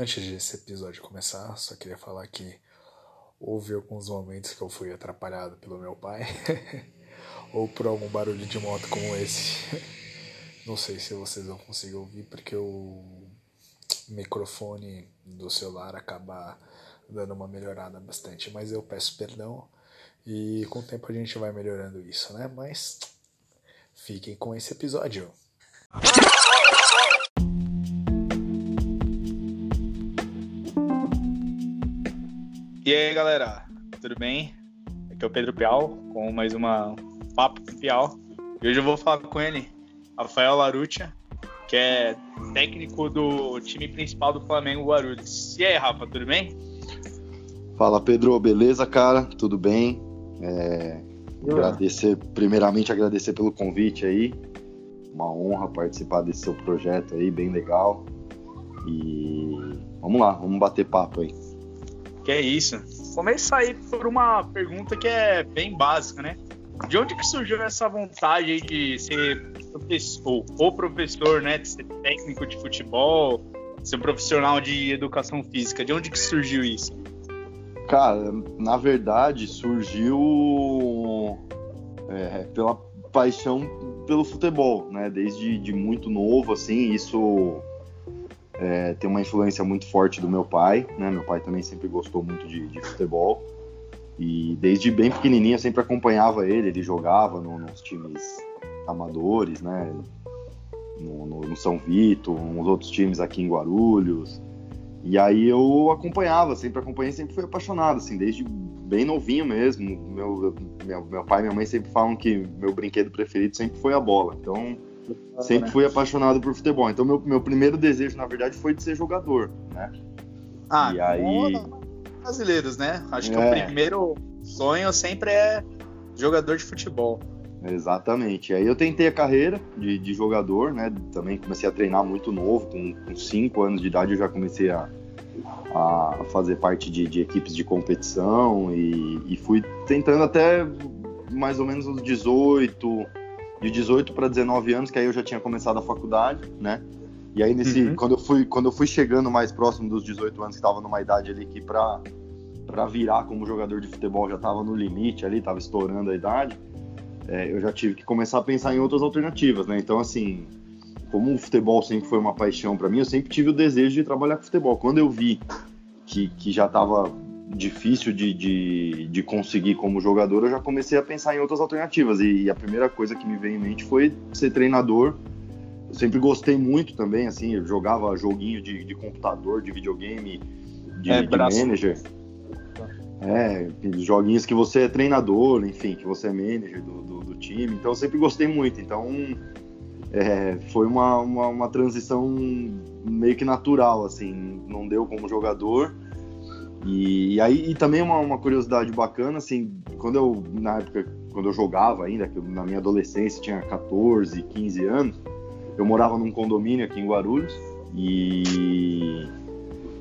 Antes desse episódio começar, só queria falar que houve alguns momentos que eu fui atrapalhado pelo meu pai, ou por algum barulho de moto como esse. Não sei se vocês vão conseguir ouvir, porque o microfone do celular acaba dando uma melhorada bastante, mas eu peço perdão e com o tempo a gente vai melhorando isso, né? Mas fiquem com esse episódio. E aí, galera, tudo bem? Aqui é o Pedro Pial, com mais uma Papo Pial. E hoje eu vou falar com ele, Rafael Larutia, que é técnico do time principal do Flamengo Guarulhos. E aí, Rafa, tudo bem? Fala, Pedro, beleza, cara? Tudo bem? É, agradecer, primeiramente agradecer pelo convite aí. Uma honra participar desse seu projeto aí, bem legal. E vamos lá, vamos bater papo aí. Que é isso. Começa aí por uma pergunta que é bem básica, né? De onde que surgiu essa vontade de ser professor, ou professor, né? De ser técnico de futebol, ser profissional de educação física? De onde que surgiu isso? Cara, na verdade surgiu é, pela paixão pelo futebol, né? Desde de muito novo, assim, isso é, tem uma influência muito forte do meu pai, né? Meu pai também sempre gostou muito de, de futebol. E desde bem pequenininho eu sempre acompanhava ele, ele jogava no, nos times amadores, né? No, no, no, São Vito, nos outros times aqui em Guarulhos. E aí eu acompanhava, sempre acompanhei, sempre fui apaixonado, assim, desde bem novinho mesmo. Meu, meu, meu pai e minha mãe sempre falam que meu brinquedo preferido sempre foi a bola. Então, sempre fui apaixonado por futebol. Então, meu, meu primeiro desejo, na verdade, foi de ser jogador, né? Ah, e aí... brasileiros, né? Acho que é. o primeiro sonho sempre é jogador de futebol. Exatamente. Aí eu tentei a carreira de, de jogador, né? Também comecei a treinar muito novo, com 5 anos de idade eu já comecei a, a fazer parte de, de equipes de competição e, e, fui tentando até mais ou menos uns 18, de 18 para 19 anos, que aí eu já tinha começado a faculdade, né? E aí nesse, uhum. quando eu fui, quando eu fui chegando mais próximo dos 18 anos, que estava numa idade ali que para para virar como jogador de futebol já estava no limite ali, estava estourando a idade, é, eu já tive que começar a pensar em outras alternativas, né? Então assim, como o futebol sempre foi uma paixão para mim, eu sempre tive o desejo de trabalhar com futebol. Quando eu vi que, que já estava difícil de, de, de, conseguir como jogador, eu já comecei a pensar em outras alternativas. E, e, a primeira coisa que me veio em mente foi ser treinador. Eu sempre gostei muito também, assim, eu jogava joguinho de, de computador, de videogame, de, é, de manager. É, joguinhos que você é treinador, enfim, que você é manager do, do, do time. Então eu sempre gostei muito. Então é, foi uma, uma, uma transição meio que natural, assim, não deu como jogador e, e aí e também uma, uma, curiosidade bacana, assim, quando eu, na época, quando eu jogava ainda, na minha adolescência tinha 14, 15 anos, eu morava num condomínio aqui em Guarulhos e,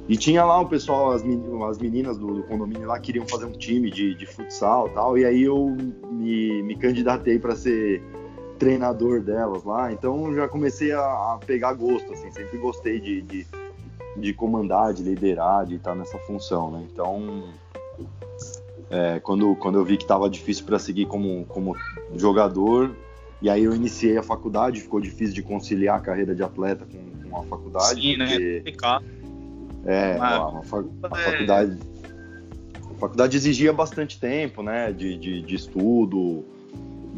e tinha lá o pessoal, as, as meninas do, do, condomínio lá queriam fazer um time de, de futsal e tal, e aí eu me, me candidatei para ser treinador delas lá, então já comecei a, a pegar gosto, assim, sempre gostei de, de de comandar, de liderar, de estar nessa função, né? Então, é, quando, quando eu vi que estava difícil para seguir como, como jogador, e aí eu iniciei a faculdade, ficou difícil de conciliar a carreira de atleta com, com a faculdade. Sim, né? porque, né? É, a, a, a, faculdade, a faculdade exigia bastante tempo, né? De, de, de estudo,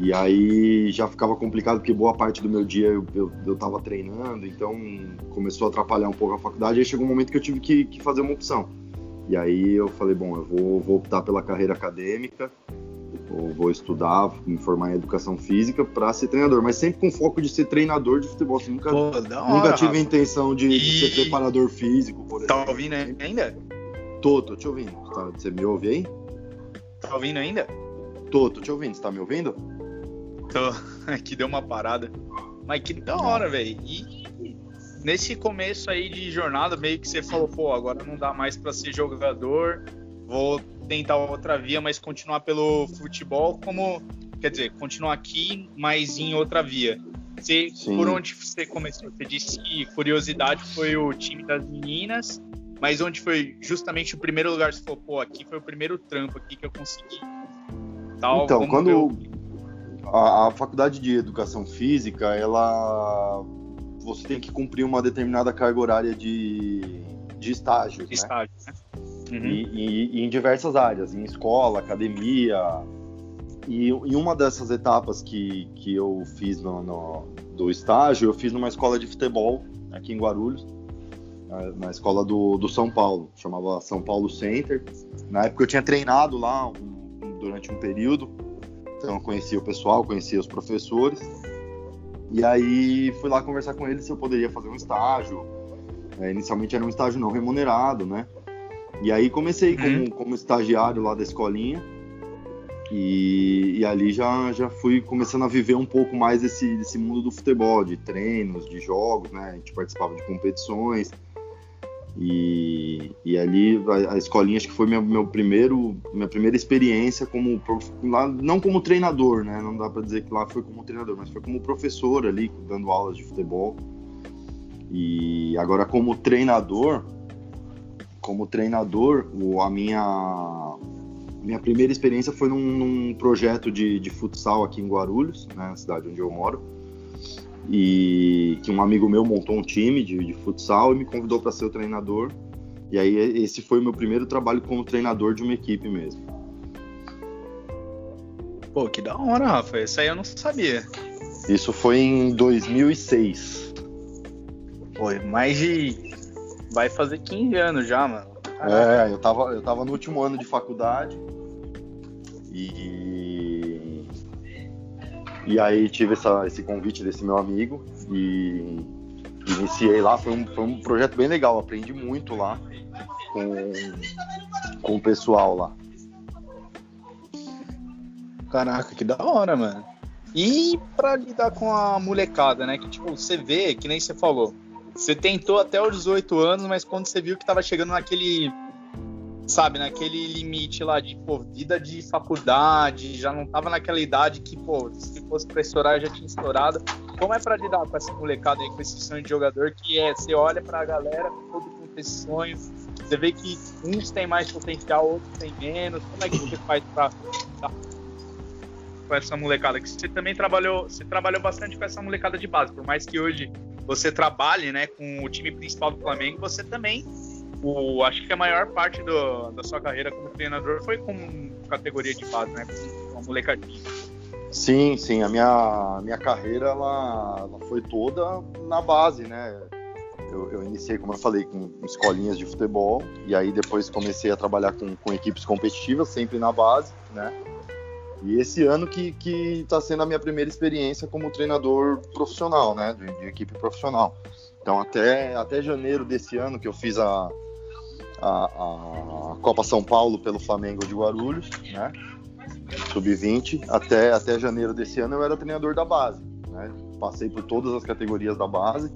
e aí já ficava complicado porque boa parte do meu dia eu, eu, eu tava treinando, então começou a atrapalhar um pouco a faculdade. Aí chegou um momento que eu tive que, que fazer uma opção. E aí eu falei, bom, eu vou, vou optar pela carreira acadêmica, ou vou estudar, me formar em educação física para ser treinador, mas sempre com foco de ser treinador de futebol. Assim, nunca, Pô, hora, nunca tive a intenção de, e... de, ser preparador físico, por tá exemplo. Ouvindo ainda? Tô, tô te ouvindo. Tá, você me ouve aí? Tá ouvindo ainda? Tô, tô te ouvindo. Você tá me ouvindo? Tô, aqui deu uma parada. Mas que da hora, velho. E nesse começo aí de jornada, meio que você falou, pô, agora não dá mais para ser jogador, vou tentar outra via, mas continuar pelo futebol, como, quer dizer, continuar aqui, mas em outra via. Você, por onde você começou? Você disse que curiosidade foi o time das meninas, mas onde foi justamente o primeiro lugar que você falou, pô, aqui foi o primeiro trampo aqui que eu consegui. Tal, então, quando a, a, faculdade de educação física, ela você tem que cumprir uma determinada carga horária de, de estágios, de né? Estágio, né? Uhum. E, e, e, em diversas áreas, em escola, academia. E em uma dessas etapas que, que eu fiz no, no, do estágio, eu fiz numa escola de futebol aqui em Guarulhos, na, na escola do, do São Paulo, chamava São Paulo Center. Na época eu tinha treinado lá um, durante um período, então eu conhecia o pessoal, conhecia os professores. E aí fui lá conversar com eles se eu poderia fazer um estágio. É, inicialmente era um estágio não remunerado, né? E aí comecei uhum. como, como estagiário lá da escolinha. E, e, ali já, já fui começando a viver um pouco mais desse, desse mundo do futebol, de treinos, de jogos, né? A gente participava de competições. E, e ali a, a escolinha acho que foi minha, meu primeiro, minha primeira experiência como lá, não como treinador, né? Não dá para dizer que lá foi como treinador, mas foi como professor ali dando aulas de futebol. E agora como treinador, como treinador, a minha minha primeira experiência foi num, num projeto de, de, futsal aqui em Guarulhos, né, na cidade onde eu moro, e que um amigo meu montou um time de, de futsal e me convidou para ser o treinador. E aí esse foi o meu primeiro trabalho como treinador de uma equipe mesmo. Pô, que da hora, Rafa. Isso aí eu não sabia. Isso foi em 2006. Foi mais de vai fazer 15 anos já, mano. Caraca. É, eu tava, eu tava no último ano de faculdade e. E aí tive essa, esse convite desse meu amigo e iniciei lá. Foi um, foi um projeto bem legal, aprendi muito lá com, com o pessoal lá. Caraca, que da hora, mano. E pra lidar com a molecada, né? Que tipo, você vê, que nem você falou, você tentou até os 18 anos, mas quando você viu que tava chegando naquele. Sabe, naquele limite lá de pô, vida de faculdade, já não tava naquela idade que, pô, se fosse pra estourar já tinha estourado. Como é pra lidar com essa molecada aí, com esse sonho de jogador que é, você olha pra galera, todo com esse sonho, você vê que uns têm mais potencial, outros têm menos. Como é que você faz pra, pra com essa molecada? Que você também trabalhou, você trabalhou bastante com essa molecada de base, por mais que hoje você trabalhe né, com o time principal do Flamengo, você também, o, acho que a maior parte do, da sua carreira como treinador foi com categoria de base, né, com a molecadinha. Sim, sim, a minha, minha carreira ela, ela foi toda na base, né? Eu, eu, iniciei, como eu falei, com escolinhas de futebol, e aí depois comecei a trabalhar com, com equipes competitivas, sempre na base, né? E esse ano que está sendo a minha primeira experiência como treinador profissional, né, de, de, equipe profissional. Então até, até janeiro desse ano que eu fiz a, a, a Copa São Paulo pelo Flamengo de Guarulhos, né, sub-20, até, até janeiro desse ano eu era treinador da base, né, passei por todas as categorias da base.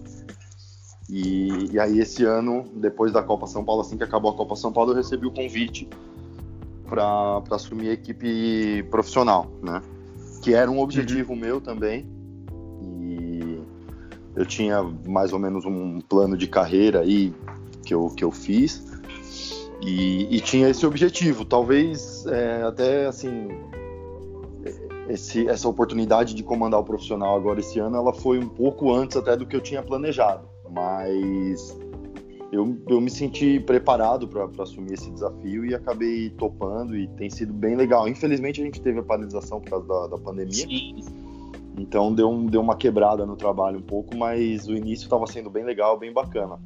E, e aí esse ano, depois da Copa São Paulo, assim que acabou a Copa São Paulo, eu recebi o convite para assumir a equipe profissional, né? Que era um objetivo uhum. meu também. E eu tinha mais ou menos um plano de carreira aí que eu, que eu fiz. E, e tinha esse objetivo. Talvez é, até assim. Esse, essa oportunidade de comandar o profissional agora esse ano, ela foi um pouco antes até do que eu tinha planejado. Mas eu, eu me senti preparado para assumir esse desafio e acabei topando e tem sido bem legal. Infelizmente a gente teve a paralisação por causa da, da pandemia. Sim. Então deu, um, deu uma quebrada no trabalho um pouco, mas o início estava sendo bem legal, bem bacana.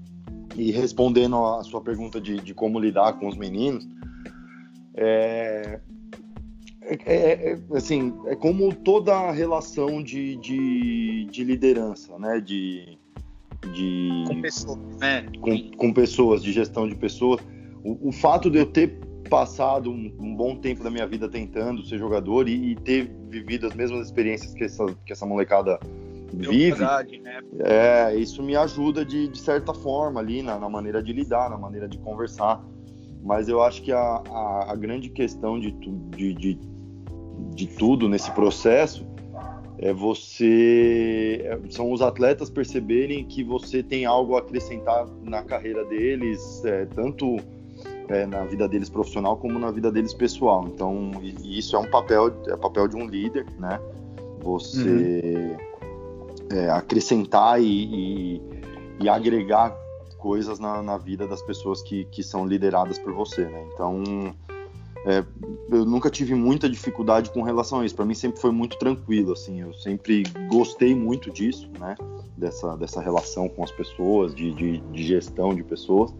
E respondendo a sua pergunta de, de como lidar com os meninos, é, é, é, é, assim, é como toda relação de, de, de liderança, né? De, de com pessoas, né? com, com pessoas, de gestão de pessoas. O, o fato de eu ter passado um, um, bom tempo da minha vida tentando ser jogador e, e, ter vivido as mesmas experiências que essa, que essa molecada vive, verdade, né? é, isso me ajuda de, de certa forma ali na, na, maneira de lidar, na maneira de conversar. Mas eu acho que a, a, a grande questão de, de, de, de tudo nesse processo é você é, são os atletas perceberem que você tem algo a acrescentar na carreira deles, é, tanto é, na vida deles profissional como na vida deles pessoal. Então, isso é um papel, é papel de um líder, né? Você uhum. É, acrescentar e, e, e, agregar coisas na, na, vida das pessoas que, que são lideradas por você, né? Então, é, eu nunca tive muita dificuldade com relação a isso. Para mim sempre foi muito tranquilo, assim. Eu sempre gostei muito disso, né? Dessa, dessa relação com as pessoas, de, de, de gestão de pessoas.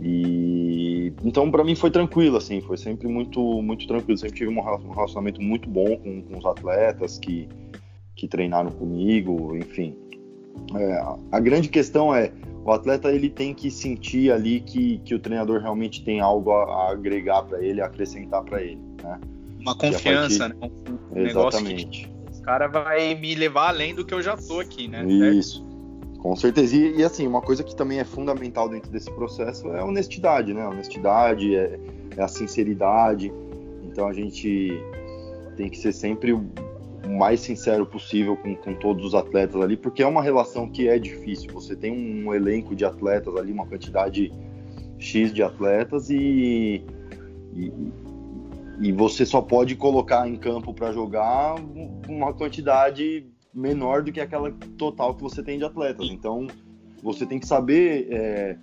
E então para mim foi tranquilo, assim. Foi sempre muito muito tranquilo. Sempre tive um relacionamento muito bom com, com os atletas que que treinaram comigo, enfim. É, a grande questão é o atleta ele tem que sentir ali que, que o treinador realmente tem algo a, a agregar para ele, a acrescentar para ele, né? Uma confiança, partir... né? Um Exatamente. esse cara vai me levar além do que eu já tô aqui, né? Isso. Com certeza. E, e, assim, uma coisa que também é fundamental dentro desse processo é a honestidade, né? A honestidade, é, é a sinceridade. Então a gente tem que ser sempre o mais sincero possível com, com, todos os atletas ali, porque é uma relação que é difícil. Você tem um elenco de atletas ali, uma quantidade X de atletas e, e, e você só pode colocar em campo para jogar uma quantidade menor do que aquela total que você tem de atletas. Então você tem que saber é,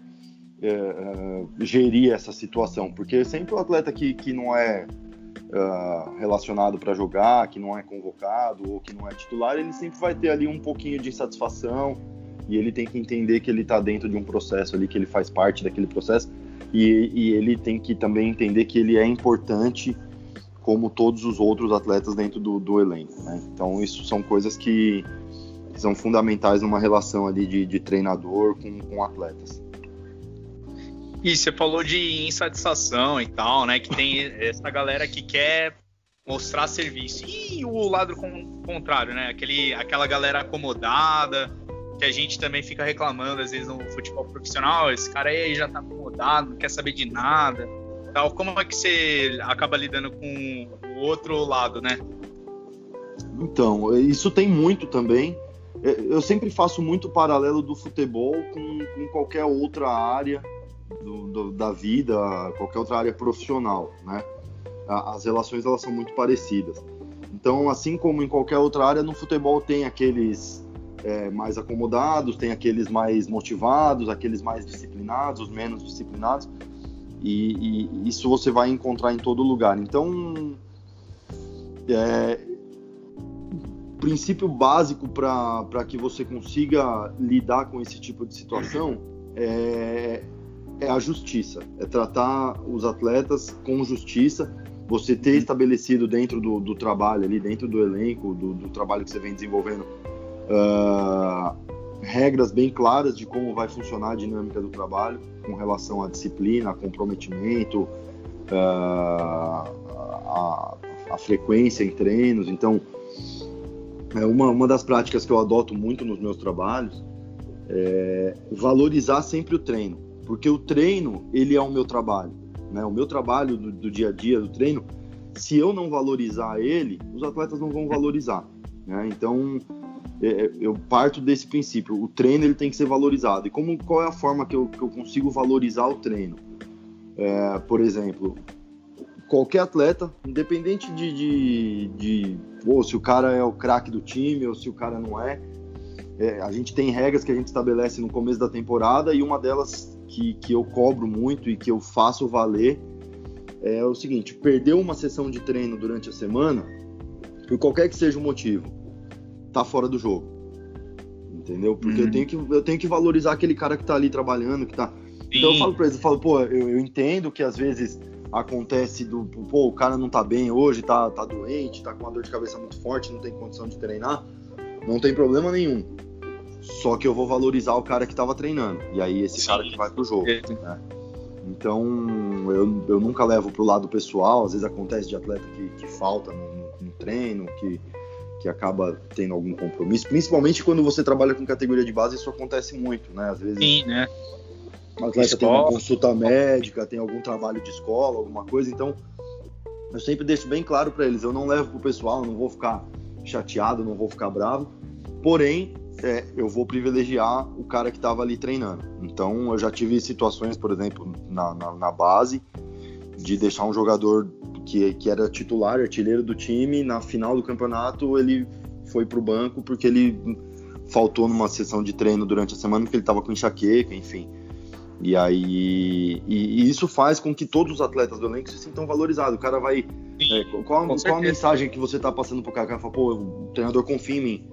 é, é gerir essa situação, porque sempre o atleta que, que não é uh, relacionado para jogar, que não é convocado ou que não é titular, ele sempre vai ter ali um pouquinho de insatisfação e ele tem que entender que ele está dentro de um processo ali, que ele faz parte daquele processo e, e ele tem que também entender que ele é importante como todos os outros atletas dentro do, do elenco. Né? Então, isso são coisas que, que, são fundamentais numa relação ali de, de treinador com, com atletas. E você falou de insatisfação e tal, né? Que tem essa galera que quer mostrar serviço. E o lado contrário, né? Aquele, aquela galera acomodada, que a gente também fica reclamando, às vezes, no futebol profissional. Esse cara aí já tá acomodado, não quer saber de nada. Tal. Como é que você acaba lidando com o outro lado, né? Então, isso tem muito também. Eu sempre faço muito paralelo do futebol com, com qualquer outra área do, do, da vida, qualquer outra área profissional, né? As relações elas são muito parecidas. Então, assim como em qualquer outra área, no futebol tem aqueles é, mais acomodados, tem aqueles mais motivados, aqueles mais disciplinados, os menos disciplinados, e, e isso você vai encontrar em todo lugar. Então, é, princípio básico para que você consiga lidar com esse tipo de situação é, é a justiça, é tratar os atletas com justiça, você ter estabelecido dentro do, do trabalho ali, dentro do elenco, do, do trabalho que você vem desenvolvendo, uh, regras bem claras de como vai funcionar a dinâmica do trabalho com relação à disciplina, comprometimento, uh, a, a, frequência em treinos. Então, é uma, uma das práticas que eu adoto muito nos meus trabalhos é valorizar sempre o treino porque o treino ele é o meu trabalho, né? O meu trabalho do, do dia a dia do treino, se eu não valorizar ele, os atletas não vão valorizar, né? Então é, é, eu parto desse princípio, o treino ele tem que ser valorizado. E como qual é a forma que eu, que eu consigo valorizar o treino? É, por exemplo, qualquer atleta, independente de, de, de ou se o cara é o craque do time ou se o cara não é, é, a gente tem regras que a gente estabelece no começo da temporada e uma delas que, que eu cobro muito e que eu faço valer é o seguinte: perdeu uma sessão de treino durante a semana, por qualquer que seja o motivo, tá fora do jogo. Entendeu? Porque uhum. eu, tenho que, eu tenho que valorizar aquele cara que tá ali trabalhando, que tá. Sim. Então eu falo pra eles, eu falo, pô, eu, eu entendo que às vezes acontece do, pô, o cara não tá bem hoje, tá, tá doente, tá com uma dor de cabeça muito forte, não tem condição de treinar, não tem problema nenhum. Só que eu vou valorizar o cara que estava treinando. E aí esse Sim. cara que vai pro jogo. Né? Então eu, eu nunca levo pro lado pessoal. Às vezes acontece de atleta que, que falta no, no treino, que, que acaba tendo algum compromisso. Principalmente quando você trabalha com categoria de base, isso acontece muito, né? Às vezes. Sim, né? O atleta escola. tem uma consulta médica, tem algum trabalho de escola, alguma coisa. Então eu sempre deixo bem claro para eles: eu não levo pro pessoal, não vou ficar chateado, não vou ficar bravo. Porém, é, eu vou privilegiar o cara que estava ali treinando. Então, eu já tive situações, por exemplo, na, na, na, base, de deixar um jogador que, que era titular, artilheiro do time, na final do campeonato ele foi para o banco porque ele faltou numa sessão de treino durante a semana porque ele estava com enxaqueca, enfim. E aí, e, e, isso faz com que todos os atletas do elenco se sintam valorizados. O cara vai. É, qual, qual a mensagem que você está passando pro cara? O cara fala, pô, o treinador confia em mim.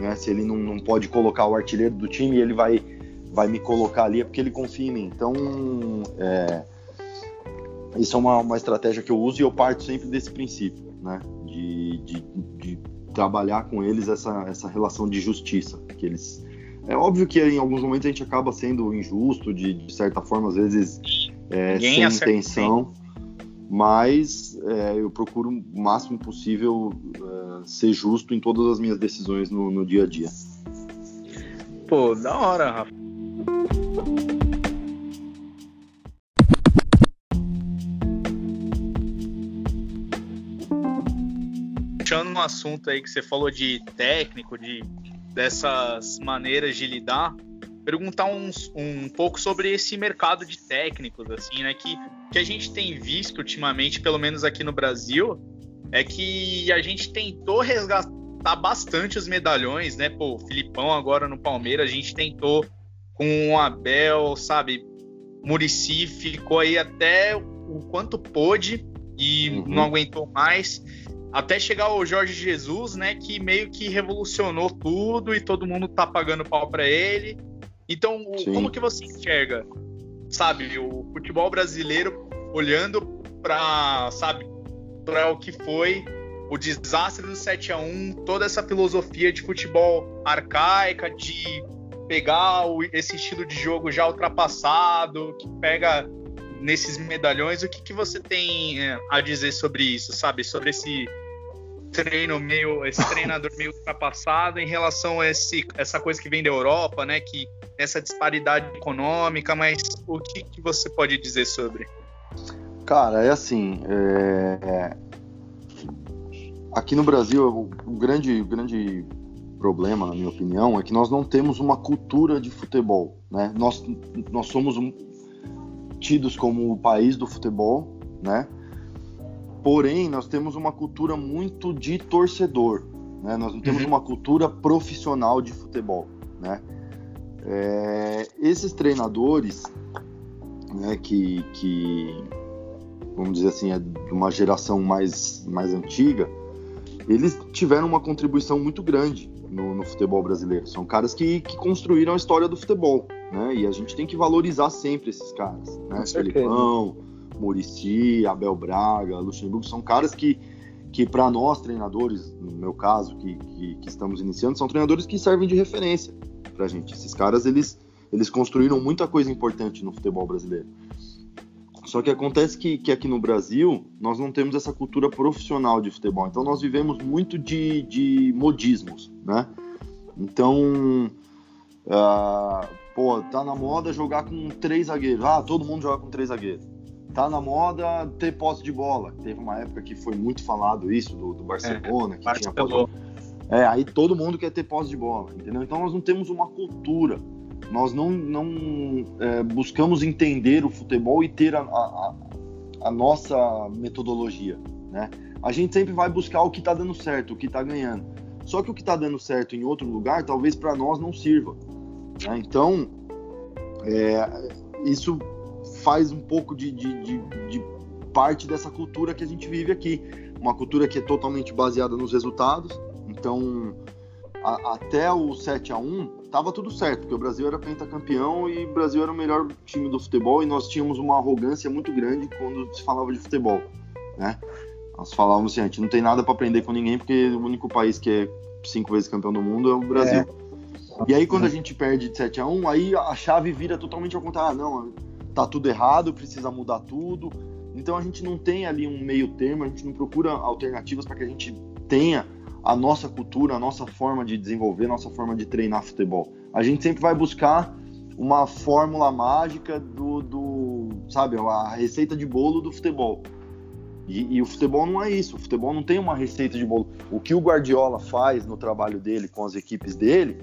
Né? Se ele não, não pode colocar o artilheiro do time, ele vai, vai me colocar ali, é porque ele confia em mim. Então, é, isso é uma, uma estratégia que eu uso e eu parto sempre desse princípio, né? De, de, de trabalhar com eles essa, essa relação de justiça, que eles é óbvio que em alguns momentos a gente acaba sendo injusto, de, de certa forma, às vezes é, sem intenção, mas é, eu procuro o máximo possível é, ser justo em todas as minhas decisões no, no dia a dia. Pô, da hora, Rafa. Puxando um assunto aí que você falou de técnico, de dessas maneiras de lidar, perguntar uns, um pouco sobre esse mercado de técnicos, assim, né? Que, que a gente tem visto ultimamente, pelo menos aqui no Brasil, é que a gente tentou resgatar bastante os medalhões, né? Pô, o Filipão agora no Palmeiras, a gente tentou com o Abel, sabe? Murici ficou aí até o quanto pôde e uhum. não aguentou mais até chegar o Jorge Jesus, né, que meio que revolucionou tudo e todo mundo tá pagando pau para ele. Então, Sim. como que você enxerga, sabe, o futebol brasileiro olhando para, sabe, para o que foi o desastre do 7 a 1, toda essa filosofia de futebol arcaica, de pegar esse estilo de jogo já ultrapassado, que pega nesses medalhões, o que, que você tem é, a dizer sobre isso, sabe? Sobre esse treino meio, esse treinador meio ultrapassado em relação a esse, essa coisa que vem da Europa, né? Que essa disparidade econômica, mas o que, que você pode dizer sobre? Cara, é assim, é... é aqui no Brasil o grande, o grande problema, na minha opinião, é que nós não temos uma cultura de futebol, né? Nós, nós somos um, tidos como o país do futebol, né? Porém, nós temos uma cultura muito de torcedor, né? Nós não temos uhum. uma cultura profissional de futebol, né? É, esses treinadores, né, que, que, vamos dizer assim, é de uma geração mais, mais antiga, eles tiveram uma contribuição muito grande no, no futebol brasileiro. São caras que, que, construíram a história do futebol, né? E a gente tem que valorizar sempre esses caras, né? Felipão, Murici, Abel Braga, Luxemburgo, são caras que, que para nós treinadores, no meu caso, que, que, que, estamos iniciando, são treinadores que servem de referência para a gente. Esses caras, eles, eles construíram muita coisa importante no futebol brasileiro. Só que acontece que, que aqui no Brasil, nós não temos essa cultura profissional de futebol. Então, nós vivemos muito de, de modismos, né? Então, uh, pô, tá na moda jogar com três zagueiros. Ah, todo mundo joga com três zagueiros tá na moda ter posse de bola. Teve uma época que foi muito falado isso do, do Barcelona, é, que tinha posse É, aí todo mundo quer ter posse de bola, entendeu? Então nós não temos uma cultura. Nós não, não é, buscamos entender o futebol e ter a, a, a, nossa metodologia, né? A gente sempre vai buscar o que está dando certo, o que está ganhando. Só que o que está dando certo em outro lugar, talvez para nós não sirva. Né? Então, é, isso faz um pouco de, de, de, de parte dessa cultura que a gente vive aqui. Uma cultura que é totalmente baseada nos resultados. Então, a, até o 7 a 1 estava tudo certo, porque o Brasil era pentacampeão e o Brasil era o melhor time do futebol e nós tínhamos uma arrogância muito grande quando se falava de futebol, né? Nós falávamos assim, a gente não tem nada para aprender com ninguém porque o único país que é cinco vezes campeão do mundo é o Brasil. É. E aí quando a gente perde de 7 a 1 aí a chave vira totalmente ao contrário. Ah, não, tá tudo errado, precisa mudar tudo. Então a gente não tem ali um meio termo, a gente não procura alternativas para que a gente tenha a nossa cultura, a nossa forma de desenvolver, a nossa forma de treinar futebol. A gente sempre vai buscar uma fórmula mágica do, do sabe, a receita de bolo do futebol. E, e, o futebol não é isso. O futebol não tem uma receita de bolo. O que o Guardiola faz no trabalho dele com as equipes dele,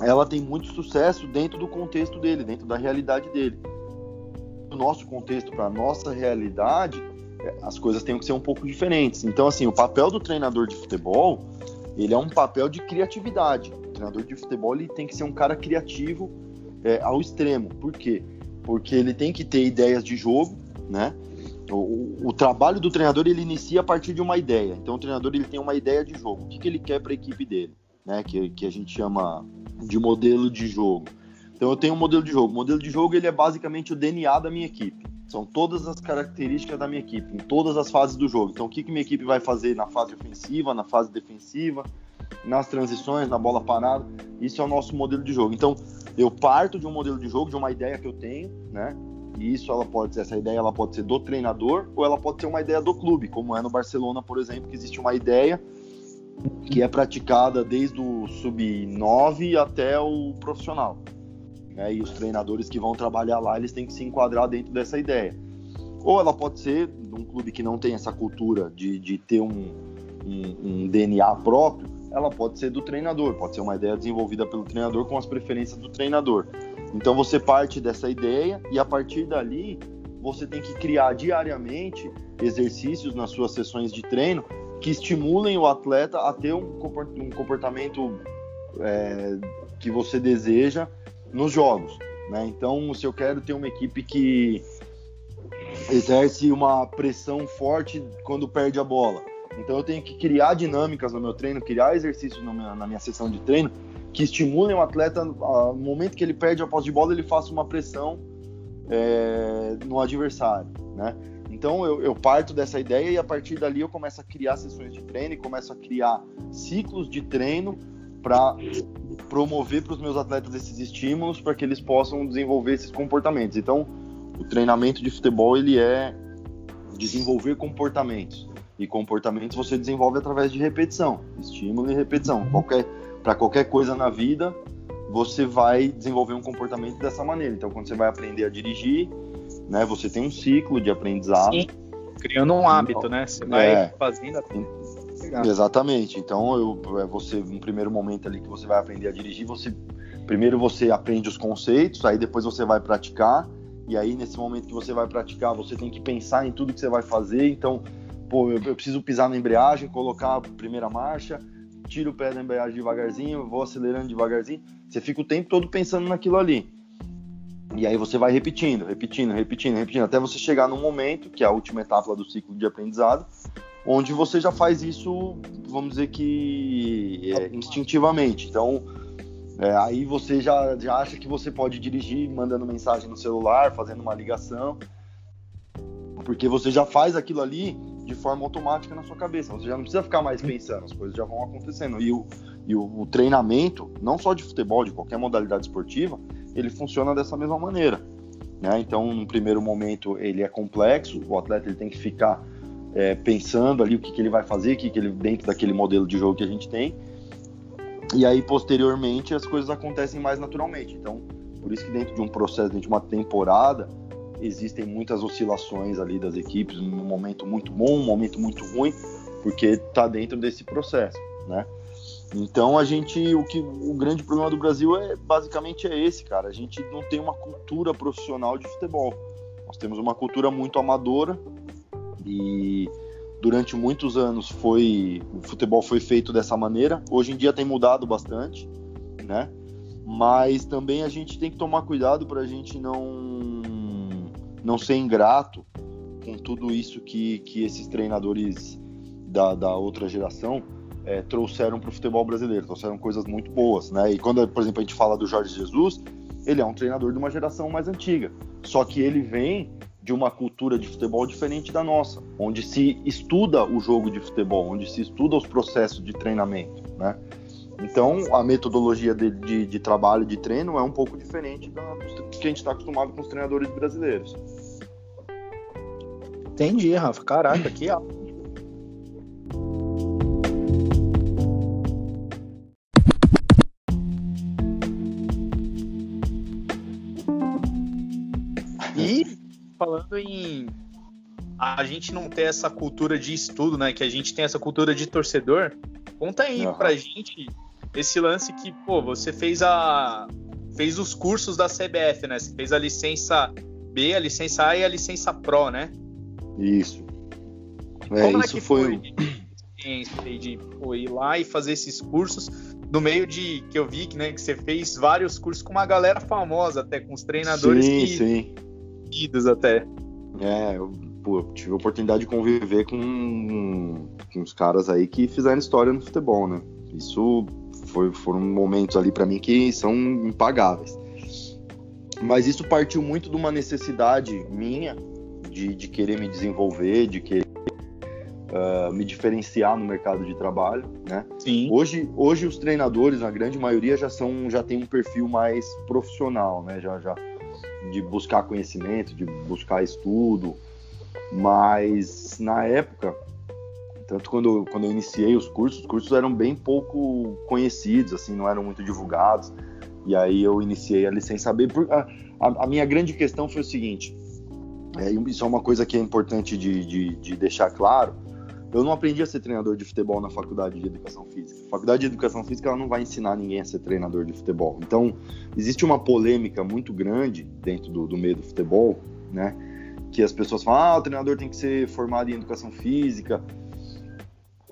ela tem muito sucesso dentro do contexto dele, dentro da realidade dele. No nosso contexto, para nossa realidade, as coisas têm que ser um pouco diferentes. Então, assim, o papel do treinador de futebol, ele é um papel de criatividade. O treinador de futebol ele tem que ser um cara criativo é, ao extremo. Por quê? Porque ele tem que ter ideias de jogo, né? O, o, trabalho do treinador ele inicia a partir de uma ideia. Então o treinador ele tem uma ideia de jogo. O que, que ele quer para a equipe dele, né? Que, que a gente chama de modelo de jogo. Então eu tenho um modelo de jogo. O modelo de jogo ele é basicamente o DNA da minha equipe. São todas as características da minha equipe, em todas as fases do jogo. Então o que, que minha equipe vai fazer na fase ofensiva, na fase defensiva, nas transições, na bola parada. Isso é o nosso modelo de jogo. Então eu parto de um modelo de jogo, de uma ideia que eu tenho, né? E isso ela pode ser, essa ideia ela pode ser do treinador ou ela pode ser uma ideia do clube, como é no Barcelona, por exemplo, que existe uma ideia que é praticada desde o sub-9 até o profissional. Né? E os treinadores que vão trabalhar lá, eles têm que se enquadrar dentro dessa ideia. Ou ela pode ser um clube que não tem essa cultura de, de ter um, um, um DNA próprio, ela pode ser do treinador, pode ser uma ideia desenvolvida pelo treinador com as preferências do treinador. Então você parte dessa ideia e a partir dali você tem que criar diariamente exercícios nas suas sessões de treino que estimulem o atleta a ter um comportamento é, que você deseja nos jogos. Né? Então, se eu quero ter uma equipe que exerce uma pressão forte quando perde a bola, então eu tenho que criar dinâmicas no meu treino, criar exercícios na minha, sessão de treino que estimulem o atleta, no momento que ele perde a posse de bola, ele faça uma pressão é, no adversário, né? Então eu, eu, parto dessa ideia e a partir dali eu começo a criar sessões de treino e começo a criar ciclos de treino para promover para os meus atletas esses estímulos para que eles possam desenvolver esses comportamentos. Então o treinamento de futebol ele é desenvolver comportamentos e comportamentos você desenvolve através de repetição, estímulo e repetição. Qualquer para qualquer coisa na vida, você vai desenvolver um comportamento dessa maneira. Então, quando você vai aprender a dirigir, né, você tem um ciclo de aprendizado. Sim. Criando um hábito, né? Você vai é, fazendo Exatamente. Então, eu, é você, um primeiro momento ali que você vai aprender a dirigir, você primeiro você aprende os conceitos, aí depois você vai praticar, e aí nesse momento que você vai praticar, você tem que pensar em tudo que você vai fazer. Então, pô, eu, eu preciso pisar na embreagem, colocar a primeira marcha, tiro o pé da embreagem devagarzinho, vou acelerando devagarzinho. Você fica o tempo todo pensando naquilo ali. E aí você vai repetindo, repetindo, repetindo, repetindo, até você chegar num momento, que é a última etapa do ciclo de aprendizado, onde você já faz isso, vamos dizer que é, instintivamente. Então, é, aí você já, já acha que você pode dirigir mandando mensagem no celular, fazendo uma ligação, porque você já faz aquilo ali de forma automática na sua cabeça. Você já não precisa ficar mais pensando, as coisas já vão acontecendo. E o, e o, o treinamento, não só de futebol, de qualquer modalidade esportiva, ele funciona dessa mesma maneira. Né? Então, no primeiro momento, ele é complexo, o atleta ele tem que ficar é, pensando ali o que, que ele vai fazer, o que, que ele dentro daquele modelo de jogo que a gente tem. E aí, posteriormente, as coisas acontecem mais naturalmente. Então, por isso que dentro de um processo, dentro de uma temporada, existem muitas oscilações ali das equipes, um momento muito bom, um momento muito ruim, porque está dentro desse processo, né? Então a gente, o que o grande problema do Brasil é basicamente é esse, cara. A gente não tem uma cultura profissional de futebol. Nós temos uma cultura muito amadora e durante muitos anos foi o futebol foi feito dessa maneira. Hoje em dia tem mudado bastante, né? Mas também a gente tem que tomar cuidado para a gente não não ser ingrato com tudo isso que, que esses treinadores da, da outra geração é, trouxeram para o futebol brasileiro, trouxeram coisas muito boas, né? E quando, por exemplo, a gente fala do Jorge Jesus, ele é um treinador de uma geração mais antiga, só que ele vem de uma cultura de futebol diferente da nossa, onde se estuda o jogo de futebol, onde se estuda os processos de treinamento, né? Então, a metodologia de, de, de trabalho, de treino, é um pouco diferente da, do que a gente está acostumado com os treinadores brasileiros. Entendi, Rafa. Caraca, que alto. Falando em a gente não ter essa cultura de estudo, né? Que a gente tem essa cultura de torcedor. Conta aí uhum. pra gente esse lance que, pô, você fez a fez os cursos da CBF, né? Você fez a licença B, a licença A e a licença Pro, né? Isso. É, Como isso é que foi, foi de pô, ir lá e fazer esses cursos no meio de que eu vi que, né, que você fez vários cursos com uma galera famosa até com os treinadores sim, que sim. Idos até. É, eu pô, tive a oportunidade de conviver com, com uns caras aí que fizeram história no futebol, né? Isso foi, foram momentos ali para mim que são impagáveis. Mas isso partiu muito de uma necessidade minha de, de querer me desenvolver, de querer uh, me diferenciar no mercado de trabalho, né? Sim. Hoje, hoje os treinadores, na grande maioria, já são, já tem um perfil mais profissional, né? Já, já de buscar conhecimento, de buscar estudo, mas na época, tanto quando, quando eu iniciei os cursos, os cursos eram bem pouco conhecidos, assim, não eram muito divulgados. E aí eu iniciei a licença B. A, a, a minha grande questão foi o seguinte: é, isso é uma coisa que é importante de, de, de, deixar claro. Eu não aprendi a ser treinador de futebol na faculdade de educação física. A faculdade de educação física ela não vai ensinar ninguém a ser treinador de futebol. Então, existe uma polêmica muito grande dentro do, do meio do futebol, né? Que as pessoas falam, ah, o treinador tem que ser formado em educação física.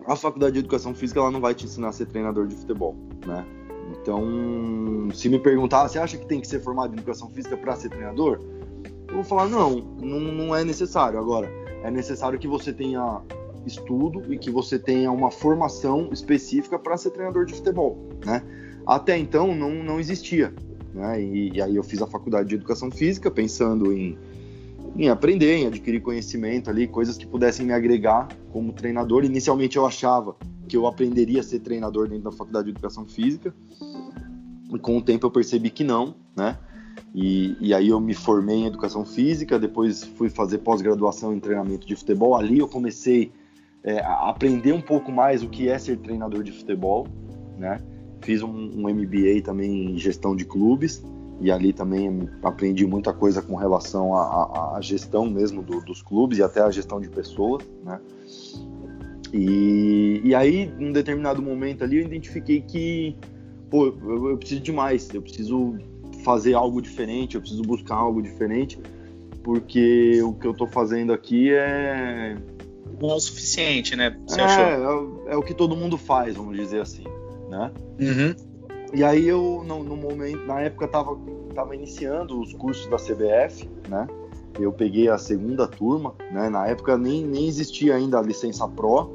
A faculdade de educação física ela não vai te ensinar a ser treinador de futebol, né? Então, se me perguntar, você acha que tem que ser formado em educação física para ser treinador? Eu vou falar, não, não, não é necessário. Agora, é necessário que você tenha estudo e que você tenha uma formação específica para ser treinador de futebol, né? Até então não, não existia, né? E, e, aí eu fiz a faculdade de educação física pensando em, em aprender, em adquirir conhecimento ali, coisas que pudessem me agregar como treinador. Inicialmente eu achava que eu aprenderia a ser treinador dentro da faculdade de educação física, e com o tempo eu percebi que não, né? E, e, aí eu me formei em educação física, depois fui fazer pós-graduação em treinamento de futebol. Ali eu comecei é, aprender um pouco mais o que é ser treinador de futebol, né? Fiz um, um MBA também em gestão de clubes e ali também aprendi muita coisa com relação à, gestão mesmo do, dos clubes e até a gestão de pessoas, né? E, e aí, em um determinado momento ali, eu identifiquei que, pô, eu, eu preciso de mais, eu preciso fazer algo diferente, eu preciso buscar algo diferente, porque o que eu estou fazendo aqui é. Não é o suficiente, né? Você é, é, é, o que todo mundo faz, vamos dizer assim, né? Uhum. E aí eu, no, no, momento, na época, tava, tava iniciando os cursos da CBF, né? Eu peguei a segunda turma, né? Na época nem, nem existia ainda a licença Pro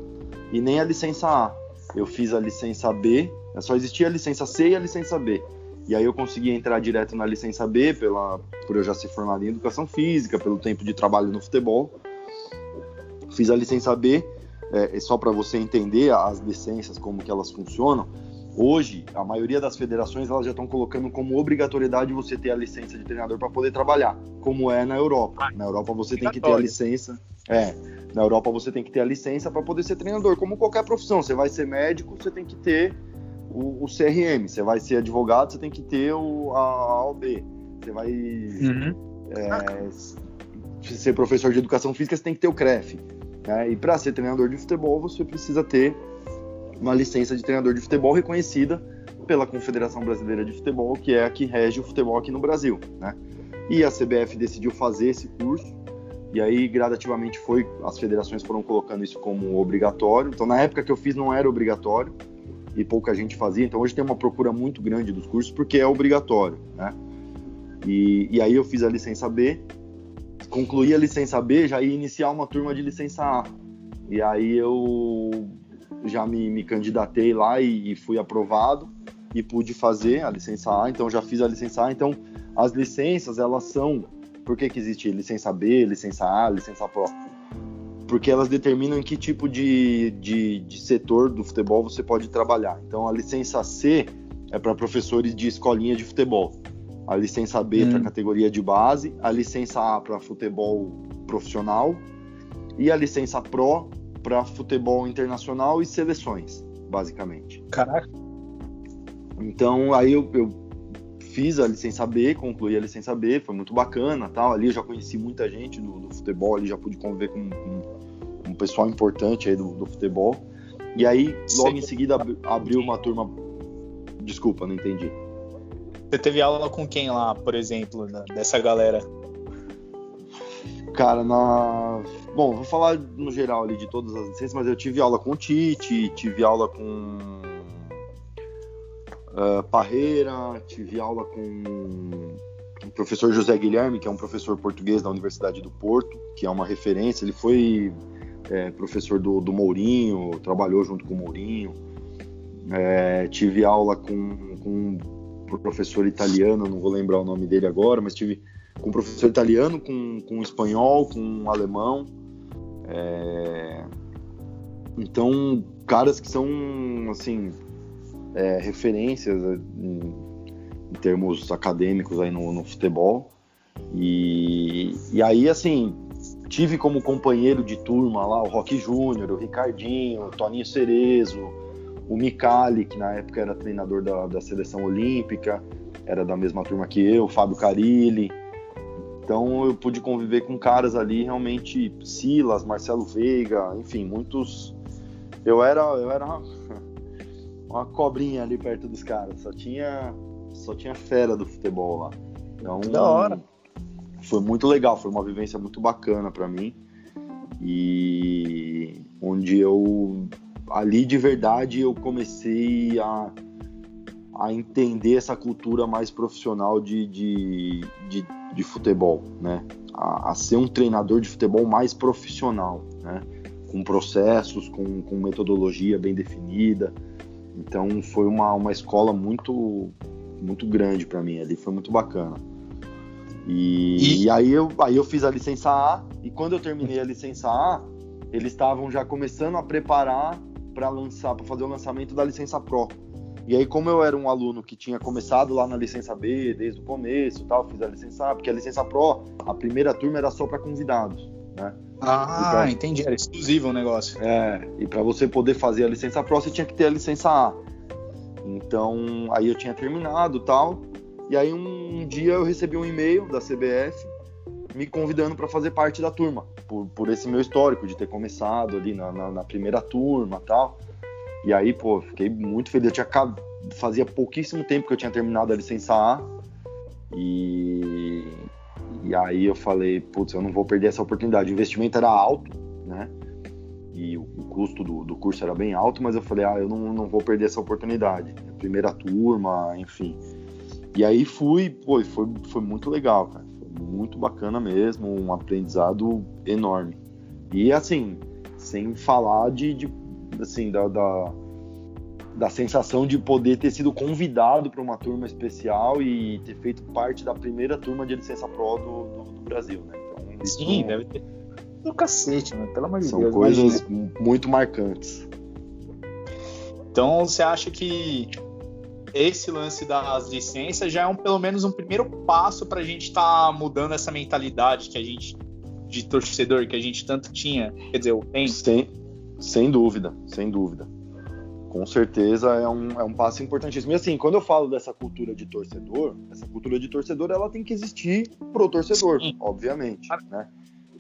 e nem a licença A. Eu fiz a licença B, só existia a licença C e a licença B. E aí eu consegui entrar direto na licença B, pela, por eu já ser formado em educação física, pelo tempo de trabalho no futebol. Fiz a licença B, é, só para você entender as licenças, como que elas funcionam. Hoje, a maioria das federações elas já estão colocando como obrigatoriedade você ter a licença de treinador para poder trabalhar, como é na Europa. Na Europa você tem que ter a licença. É, na Europa você tem que ter a licença para poder ser treinador, como qualquer profissão. Você vai ser médico, você tem que ter o, o CRM. Você vai ser advogado, você tem que ter o, a, a OB. Você vai uhum. é, ser professor de educação física, você tem que ter o CREF. Né? E para ser treinador de futebol, você precisa ter uma licença de treinador de futebol reconhecida pela Confederação Brasileira de Futebol, que é a que rege o futebol aqui no Brasil. Né? E a CBF decidiu fazer esse curso, e aí gradativamente foi, as federações foram colocando isso como obrigatório. Então, na época que eu fiz, não era obrigatório, e pouca gente fazia. Então hoje tem uma procura muito grande dos cursos porque é obrigatório, né? E, e aí eu fiz a licença B, concluí a licença B, já ia iniciar uma turma de licença A. E aí eu já me, me candidatei lá e, e fui aprovado e pude fazer a licença A, então já fiz a licença A. Então as licenças, elas são. Por que, que existe licença B, licença A, licença Pro? porque elas determinam em que tipo de, de, de setor do futebol você pode trabalhar. Então, a licença C é para professores de escolinha de futebol, a licença B hum. para categoria de base, a licença A para futebol profissional e a licença Pro para futebol internacional e seleções, basicamente. Caraca. Então, aí eu, eu fiz a licença B, concluí a licença B, foi muito bacana, tal. Ali eu já conheci muita gente do, do futebol, ali já pude conviver com, com um pessoal importante aí do, do futebol. E aí, logo Sim. em seguida, abriu uma turma. Desculpa, não entendi. Você teve aula com quem lá, por exemplo, dessa galera? Cara, na. Bom, vou falar no geral ali de todas as licenças, mas eu tive aula com o Tite, tive aula com uh, Parreira, tive aula com o professor José Guilherme, que é um professor português da Universidade do Porto, que é uma referência. Ele foi é, professor do, do Mourinho, trabalhou junto com o Mourinho. É, tive aula com, com professor italiano, não vou lembrar o nome dele agora, mas tive com um professor italiano, com, com espanhol, com um alemão. É, então, caras que são, assim, é, referências em, em, termos acadêmicos aí no, no futebol. E, e aí, assim, tive como companheiro de turma lá o Rock Júnior, o Ricardinho, o Toninho Cerezo, o Micali, que na época era treinador da, da seleção olímpica, era da mesma turma que eu, o Fábio Carilli. Então eu pude conviver com caras ali, realmente Silas, Marcelo Veiga, enfim, muitos. Eu era, eu era uma, uma cobrinha ali perto dos caras, só tinha, só tinha fera do futebol lá. Então, da hora foi muito legal, foi uma vivência muito bacana para mim. E onde eu ali de verdade eu comecei a, a entender essa cultura mais profissional de, de, de, de futebol, né? A, a, ser um treinador de futebol mais profissional, né? Com processos, com, com metodologia bem definida. Então foi uma, uma escola muito muito grande para mim ali, foi muito bacana. E, e... e, aí, eu, aí eu fiz a licença A, e quando eu terminei a licença A, eles estavam já começando a preparar para lançar, para fazer o lançamento da licença Pro. E aí, como eu era um aluno que tinha começado lá na licença B desde o começo, tal, fiz a licença A, porque a licença Pro, a primeira turma era só para convidados, né? Ah, pra... entendi, era exclusivo o negócio. É, e para você poder fazer a licença Pro, você tinha que ter a licença A. Então, aí eu tinha terminado, tal, e aí um, um dia eu recebi um e-mail da CBF me convidando para fazer parte da turma, por, por esse meu histórico de ter começado ali na, na, na primeira turma tal. E aí, pô, fiquei muito feliz. Eu tinha fazia pouquíssimo tempo que eu tinha terminado a licença A. E, e aí eu falei, putz, eu não vou perder essa oportunidade. O investimento era alto, né? E o, o custo do, do, curso era bem alto, mas eu falei, ah, eu não, não vou perder essa oportunidade. Primeira turma, enfim. E aí fui, pô, foi, foi muito legal, cara. Muito bacana mesmo, um aprendizado enorme. E assim, sem falar de, de assim, da, da, da, sensação de poder ter sido convidado para uma turma especial e ter feito parte da primeira turma de licença pro do, do, do Brasil, né? Então, Sim, deve ter. Do cacete, mano, pelo amor de São Deus. São coisas imagina. muito marcantes. Então, você acha que esse lance das licenças já é um, pelo menos um primeiro passo para a gente estar tá mudando essa mentalidade que a gente de torcedor que a gente tanto tinha, quer dizer, tem. Sem, sem dúvida, sem dúvida. Com certeza é um, é um passo importantíssimo. E assim, quando eu falo dessa cultura de torcedor, essa cultura de torcedor ela tem que existir pro torcedor, Sim. obviamente, né?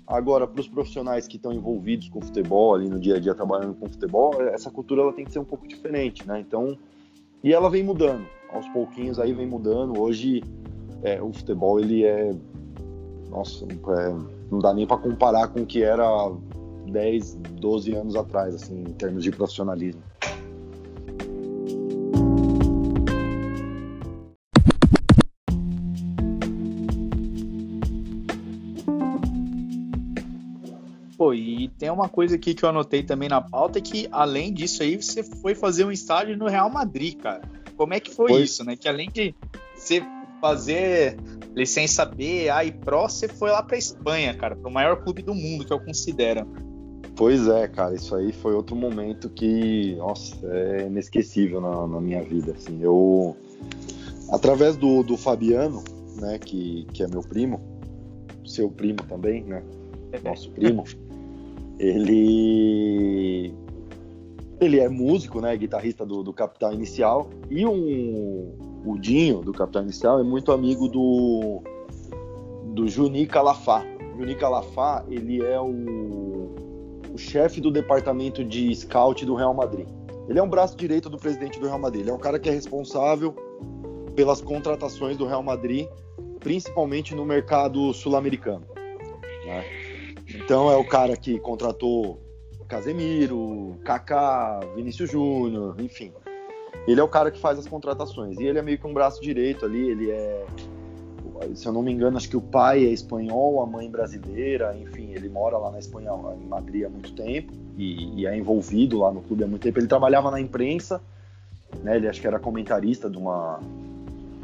Agora, para os profissionais que estão envolvidos com futebol, ali no dia a dia trabalhando com futebol, essa cultura ela tem que ser um pouco diferente, né? Então, e ela vem mudando, aos pouquinhos aí vem mudando. Hoje é, o futebol ele é, nossa, é, não dá nem para comparar com o que era 10, 12 anos atrás, assim, em termos de profissionalismo. Tem uma coisa aqui que eu anotei também na pauta, é que além disso aí, você foi fazer um estágio no Real Madrid, cara. Como é que foi, foi. isso, né? Que além de você fazer licença B, A e Pro, você foi lá pra Espanha, cara, pro maior clube do mundo, que eu considero. Pois é, cara, isso aí foi outro momento que, nossa, é inesquecível na, na minha vida, assim. Eu, através do, do Fabiano, né, que, que é meu primo, seu primo também, né, nosso primo, ele ele é músico, né, guitarrista do, do Capital Inicial e um o Dinho, do Capitão Inicial, é muito amigo do, do Juni Calafá. Juni Calafá, ele é o, o chefe do departamento de scout do Real Madrid. Ele é um braço direito do presidente do Real Madrid. Ele é o cara que é responsável pelas contratações do Real Madrid, principalmente no mercado sul-americano. Né? Então é o cara que contratou Casemiro, Kaká, Vinícius Júnior, enfim. Ele é o cara que faz as contratações. E ele é meio que um braço direito ali, ele é. Se eu não me engano, acho que o pai é espanhol, a mãe brasileira, enfim, ele mora lá na Espanha, em Madrid há muito tempo e, e é envolvido lá no clube há muito tempo. Ele trabalhava na imprensa, né? Ele acho que era comentarista de uma,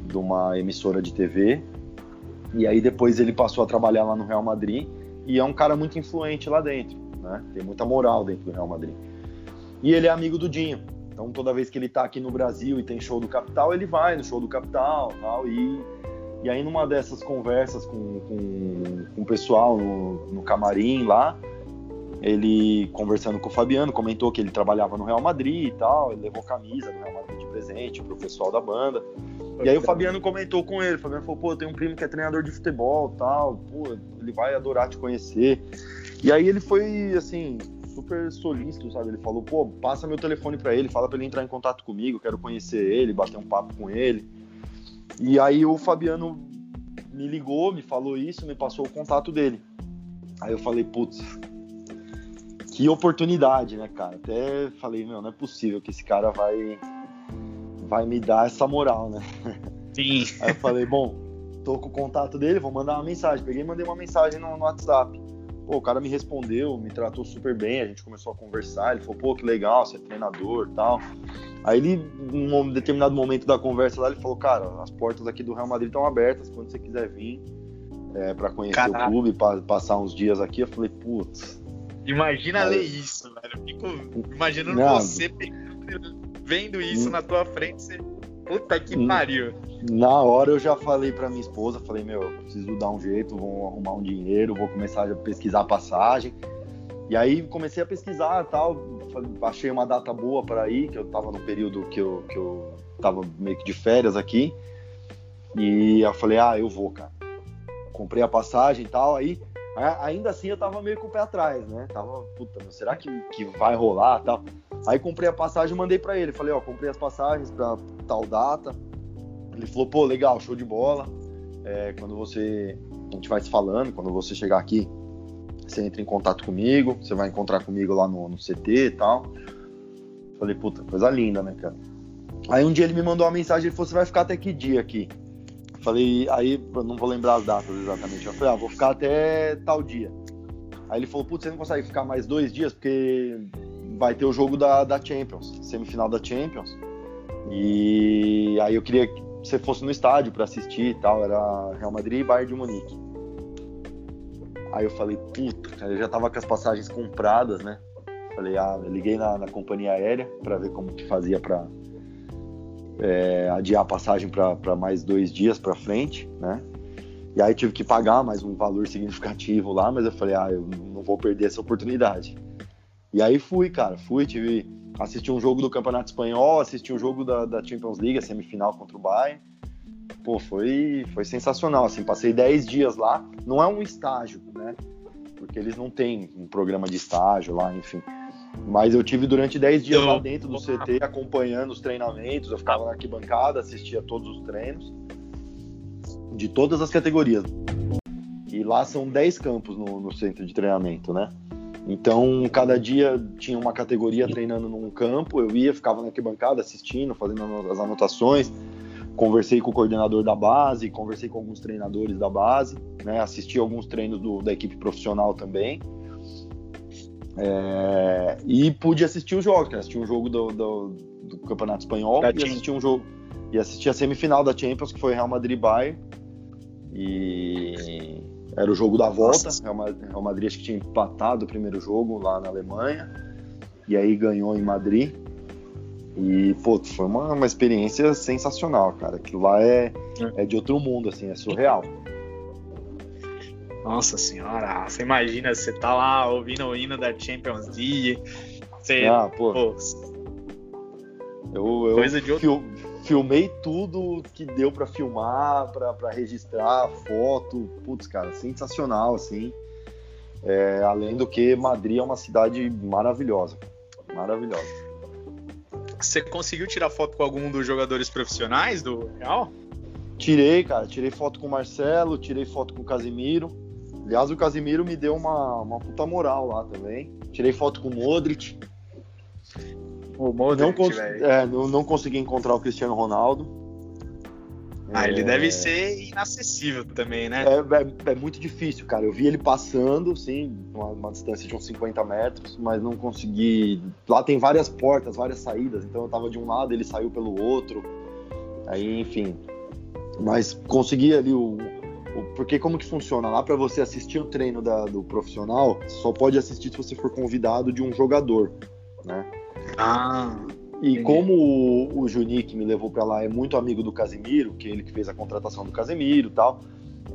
de uma emissora de TV. E aí depois ele passou a trabalhar lá no Real Madrid e é um cara muito influente lá dentro, né? Tem muita moral dentro do Real Madrid. E ele é amigo do Dinho. Então toda vez que ele tá aqui no Brasil e tem show do Capital, ele vai no show do Capital, tal, e e aí numa dessas conversas com, com, com o pessoal no, no camarim lá, ele conversando com o Fabiano, comentou que ele trabalhava no Real Madrid e tal, ele levou camisa do Real Madrid de presente pro pessoal da banda. E aí o Fabiano comentou com ele, o Fabiano falou, pô, tem um primo que é treinador de futebol tal, pô, ele vai adorar te conhecer. E aí ele foi, assim, super solícito, sabe? Ele falou, pô, passa meu telefone para ele, fala para ele entrar em contato comigo, quero conhecer ele, bater um papo com ele. E aí o Fabiano me ligou, me falou isso, me passou o contato dele. Aí eu falei, putz, que oportunidade, né, cara? Até falei, meu, não é possível que esse cara vai vai me dar essa moral, né? Sim. Aí eu falei, bom, tô com o contato dele, vou mandar uma mensagem. Peguei e mandei uma mensagem no, no, WhatsApp. Pô, o cara me respondeu, me tratou super bem, a gente começou a conversar. Ele falou, pô, que legal, você é treinador e tal. Aí ele, num determinado momento da conversa lá, ele falou, cara, as portas aqui do Real Madrid estão abertas, quando você quiser vir é, para conhecer Caraca. o clube, pra, passar uns dias aqui. Eu falei, putz. Imagina ler isso, velho. Eu fico imaginando Não, você vendo isso hum. na tua frente, você. Puta que hum. pariu. Na hora eu já falei pra minha esposa, falei, meu, preciso dar um jeito, vou arrumar um dinheiro, vou começar a pesquisar a passagem. E aí comecei a pesquisar tal, achei uma data boa para ir, que eu tava no período que eu, que eu tava meio que de férias aqui. E eu falei, ah, eu vou, cara. Comprei a passagem e tal, aí ainda assim eu tava meio com o pé atrás, né? Tava, puta, será que, que vai rolar tal? Aí comprei a passagem e mandei para ele. Falei, ó, comprei as passagens para tal data. Ele falou, pô, legal, show de bola. É, quando você. A gente vai se falando, quando você chegar aqui, você entra em contato comigo, você vai encontrar comigo lá no, no CT e tal. Falei, puta, coisa linda, né, cara? Aí um dia ele me mandou uma mensagem, ele falou, você vai ficar até que dia aqui? Falei, aí eu não vou lembrar as datas exatamente. Eu falei, ah, vou ficar até tal dia. Aí ele falou, putz, você não consegue ficar mais dois dias, porque vai ter o jogo da, da Champions, semifinal da Champions. E aí eu queria que você fosse no estádio para assistir e tal, era Real Madrid e Bayern de Munique. Aí eu falei, puta, cara, eu já tava com as passagens compradas, né? Falei, ah, liguei na, na companhia aérea para ver como que fazia para é, adiar a passagem para mais dois dias para frente, né? E aí tive que pagar mais um valor significativo lá, mas eu falei, ah, eu não vou perder essa oportunidade. E aí fui, cara, fui, tive assisti um jogo do Campeonato Espanhol, assisti um jogo da, da Champions League, a semifinal contra o Bayern. Pô, foi, foi sensacional, assim, passei 10 dias lá. Não é um estágio, né? Porque eles não têm um programa de estágio lá, enfim. Mas eu tive durante 10 dias lá dentro do CT, acompanhando os treinamentos. Eu ficava na arquibancada, assistia todos os treinos, de todas as categorias. E lá são 10 campos no, no centro de treinamento, né? Então, cada dia tinha uma categoria treinando num campo, eu ia, ficava na arquibancada assistindo, fazendo as anotações, conversei com o coordenador da base, conversei com alguns treinadores da base, né, assisti alguns treinos do, da equipe profissional também. É, e pude assistir os jogos, né, assisti um jogo do, do, do Campeonato Espanhol e assisti um jogo e assisti a semifinal da Champions, que foi Real Madrid Bayern. E era o jogo da volta. Real Madrid acho que tinha empatado o primeiro jogo lá na Alemanha. E aí ganhou em Madrid. E, pô, foi uma, uma experiência sensacional, cara. Aquilo lá é, é, é de outro mundo, assim, é surreal. Nossa senhora, você imagina, você tá lá ouvindo o hino da Champions League. Você, ah, pô. pô eu, eu Coisa de outro... filmei tudo que deu para filmar, para registrar, foto. Putz, cara, sensacional, assim. É, além do que, Madrid é uma cidade maravilhosa. Maravilhosa. Você conseguiu tirar foto com algum dos jogadores profissionais do Real? Tirei, cara. Tirei foto com o Marcelo, tirei foto com o Casimiro. Aliás, o Casimiro me deu uma, uma puta moral lá também. Tirei foto com o Modric. O Modric, não, é, não, não, consegui encontrar o Cristiano Ronaldo. Ah, é... ele deve ser inacessível também, né? É, é, é, muito difícil, cara. Eu vi ele passando, sim, uma, uma, distância de uns 50 metros, mas não consegui. Lá tem várias portas, várias saídas, então eu tava de um lado, ele saiu pelo outro. Aí, enfim. Mas consegui ali o. porque como que funciona? Lá para você assistir o treino da, do profissional, só pode assistir se você for convidado de um jogador, né? Ah. E entendi. como o, o Juninho que me levou para lá é muito amigo do Casemiro, que é ele que fez a contratação do Casemiro e tal,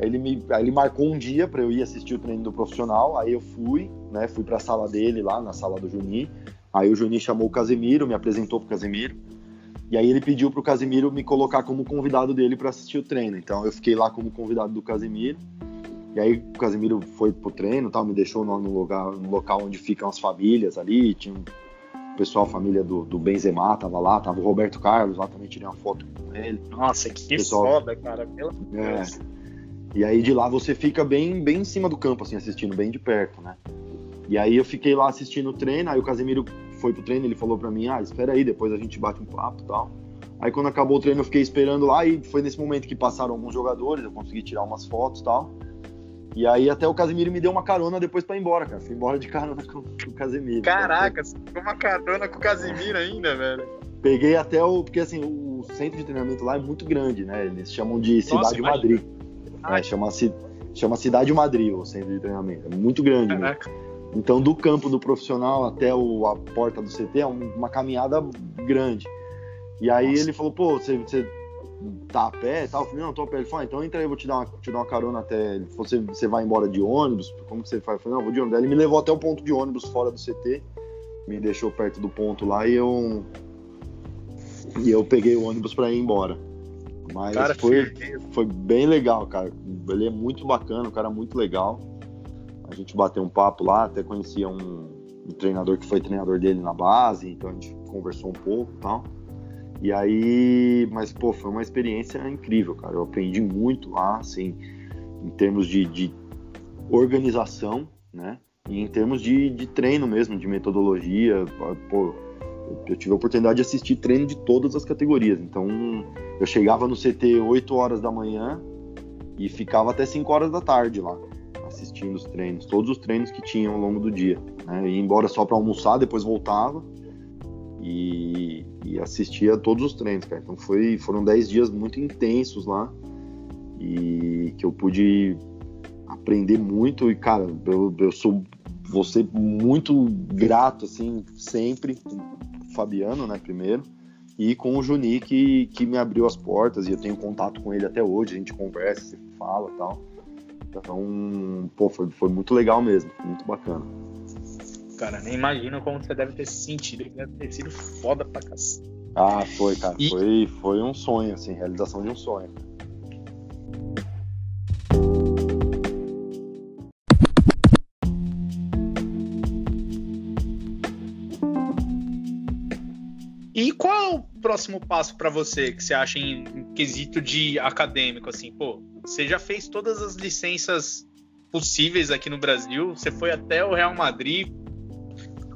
ele me ele marcou um dia para eu ir assistir o treino do profissional, aí eu fui, né, fui para a sala dele lá, na sala do Juninho. Aí o Juninho chamou o Casemiro, me apresentou pro Casemiro. E aí ele pediu pro Casemiro me colocar como convidado dele para assistir o treino. Então eu fiquei lá como convidado do Casemiro. E aí o Casemiro foi pro treino, tal, me deixou no, no lugar, no local onde ficam as famílias ali, tinha o pessoal, família do, do Benzema tava lá, tava o Roberto Carlos lá também, tirei uma foto com ele. Nossa, que pessoal, foda, cara, pelo é. E aí de lá você fica bem, bem em cima do campo, assim, assistindo bem de perto, né? E aí eu fiquei lá assistindo o treino, aí o Casemiro foi pro treino, ele falou para mim, ah, espera aí, depois a gente bate um papo e tal. Aí quando acabou o treino eu fiquei esperando lá e foi nesse momento que passaram alguns jogadores, eu consegui tirar umas fotos e tal. E aí até o Casemiro me deu uma carona depois para ir embora, cara. Fui embora de carona com, com o Casemiro. Caraca, você pegou uma carona com o Casemiro ainda, velho. Peguei até o. Porque assim, o centro de treinamento lá é muito grande, né? Eles chamam de Cidade Nossa, Madrid. É, chama, chama Cidade Madrid o centro de treinamento. É muito grande. Caraca. Mesmo. Então, do campo do profissional até o, a porta do CT é uma caminhada grande. E aí Nossa. ele falou, pô, você, você tá a pé e tal. Eu falei, não, tô a pé. Ele falou, ah, então entra aí, eu vou te dar uma, te dar uma carona até. Ele falou, você, você vai embora de ônibus? Como que você faz? Eu falei, não, vou de ônibus. Aí ele me levou até o ponto de ônibus fora do CT, me deixou perto do ponto lá e eu. E eu peguei o ônibus para ir embora. Mas cara, foi, foi bem legal, cara. Ele é muito bacana, um cara muito legal. A gente bateu um papo lá, até conhecia um, um treinador que foi treinador dele na base, então a gente conversou um pouco e tal. E aí, mas pô, foi uma experiência incrível, cara. Eu aprendi muito lá, assim, em termos de, de organização, né? E em termos de, de treino mesmo, de metodologia. Pô, eu tive a oportunidade de assistir treino de todas as categorias. Então, eu chegava no CT 8 horas da manhã e ficava até 5 horas da tarde lá, assistindo os treinos, todos os treinos que tinham ao longo do dia. Né? Ia embora só para almoçar, depois voltava e, e assistia todos os treinos, cara. Então foi, foram 10 dias muito intensos lá e que eu pude aprender muito e, cara, eu, eu sou você muito grato, assim, sempre com o Fabiano, né, primeiro, e com o Juni, que, que me abriu as portas e eu tenho contato com ele até hoje, a gente conversa, fala tal. Então, pô, foi, foi muito legal mesmo, muito bacana cara. Nem imagino como você deve ter se sentido. Deve ter sido foda pra cacete. Ah, foi, cara. E... Foi, foi um sonho, assim, realização de um sonho. Próximo passo para você que você acha em, em quesito de acadêmico assim, pô, você já fez todas as licenças possíveis aqui no Brasil, você foi até o Real Madrid,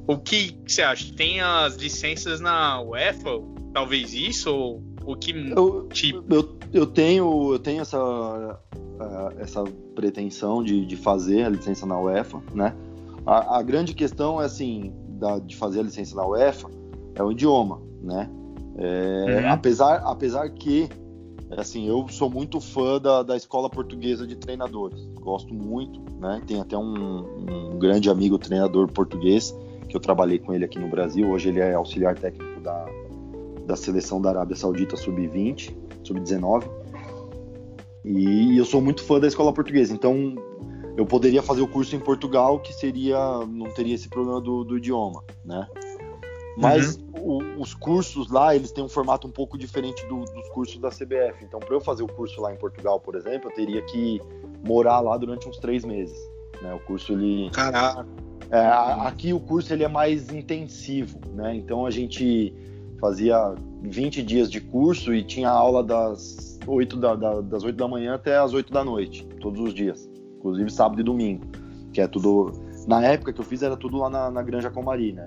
o que você acha? Tem as licenças na UEFA? Talvez isso? Ou o que eu, tipo? Eu, eu tenho, eu tenho essa, uh, essa pretensão de, de fazer a licença na UEFA, né? A, a grande questão é assim, da, de fazer a licença na UEFA é o idioma, né? É, uhum. apesar, apesar que assim, eu sou muito fã da, da escola portuguesa de treinadores. Gosto muito, né? Tem até um, um grande amigo treinador português que eu trabalhei com ele aqui no Brasil. Hoje ele é auxiliar técnico da, da seleção da Arábia Saudita sub-20, sub-19. E eu sou muito fã da escola portuguesa, então eu poderia fazer o curso em Portugal, que seria não teria esse problema do, do idioma, né? Mas uhum. o, os cursos lá, eles têm um formato um pouco diferente do, dos cursos da CBF. Então, para eu fazer o curso lá em Portugal, por exemplo, eu teria que morar lá durante uns três meses. Né? O curso, ele... Caraca! É, aqui o curso, ele é mais intensivo, né? Então, a gente fazia 20 dias de curso e tinha aula das 8 da, da, das 8 da manhã até as 8 da noite, todos os dias. Inclusive sábado e domingo, que é tudo... Na época que eu fiz, era tudo lá na, na Granja Comari, né?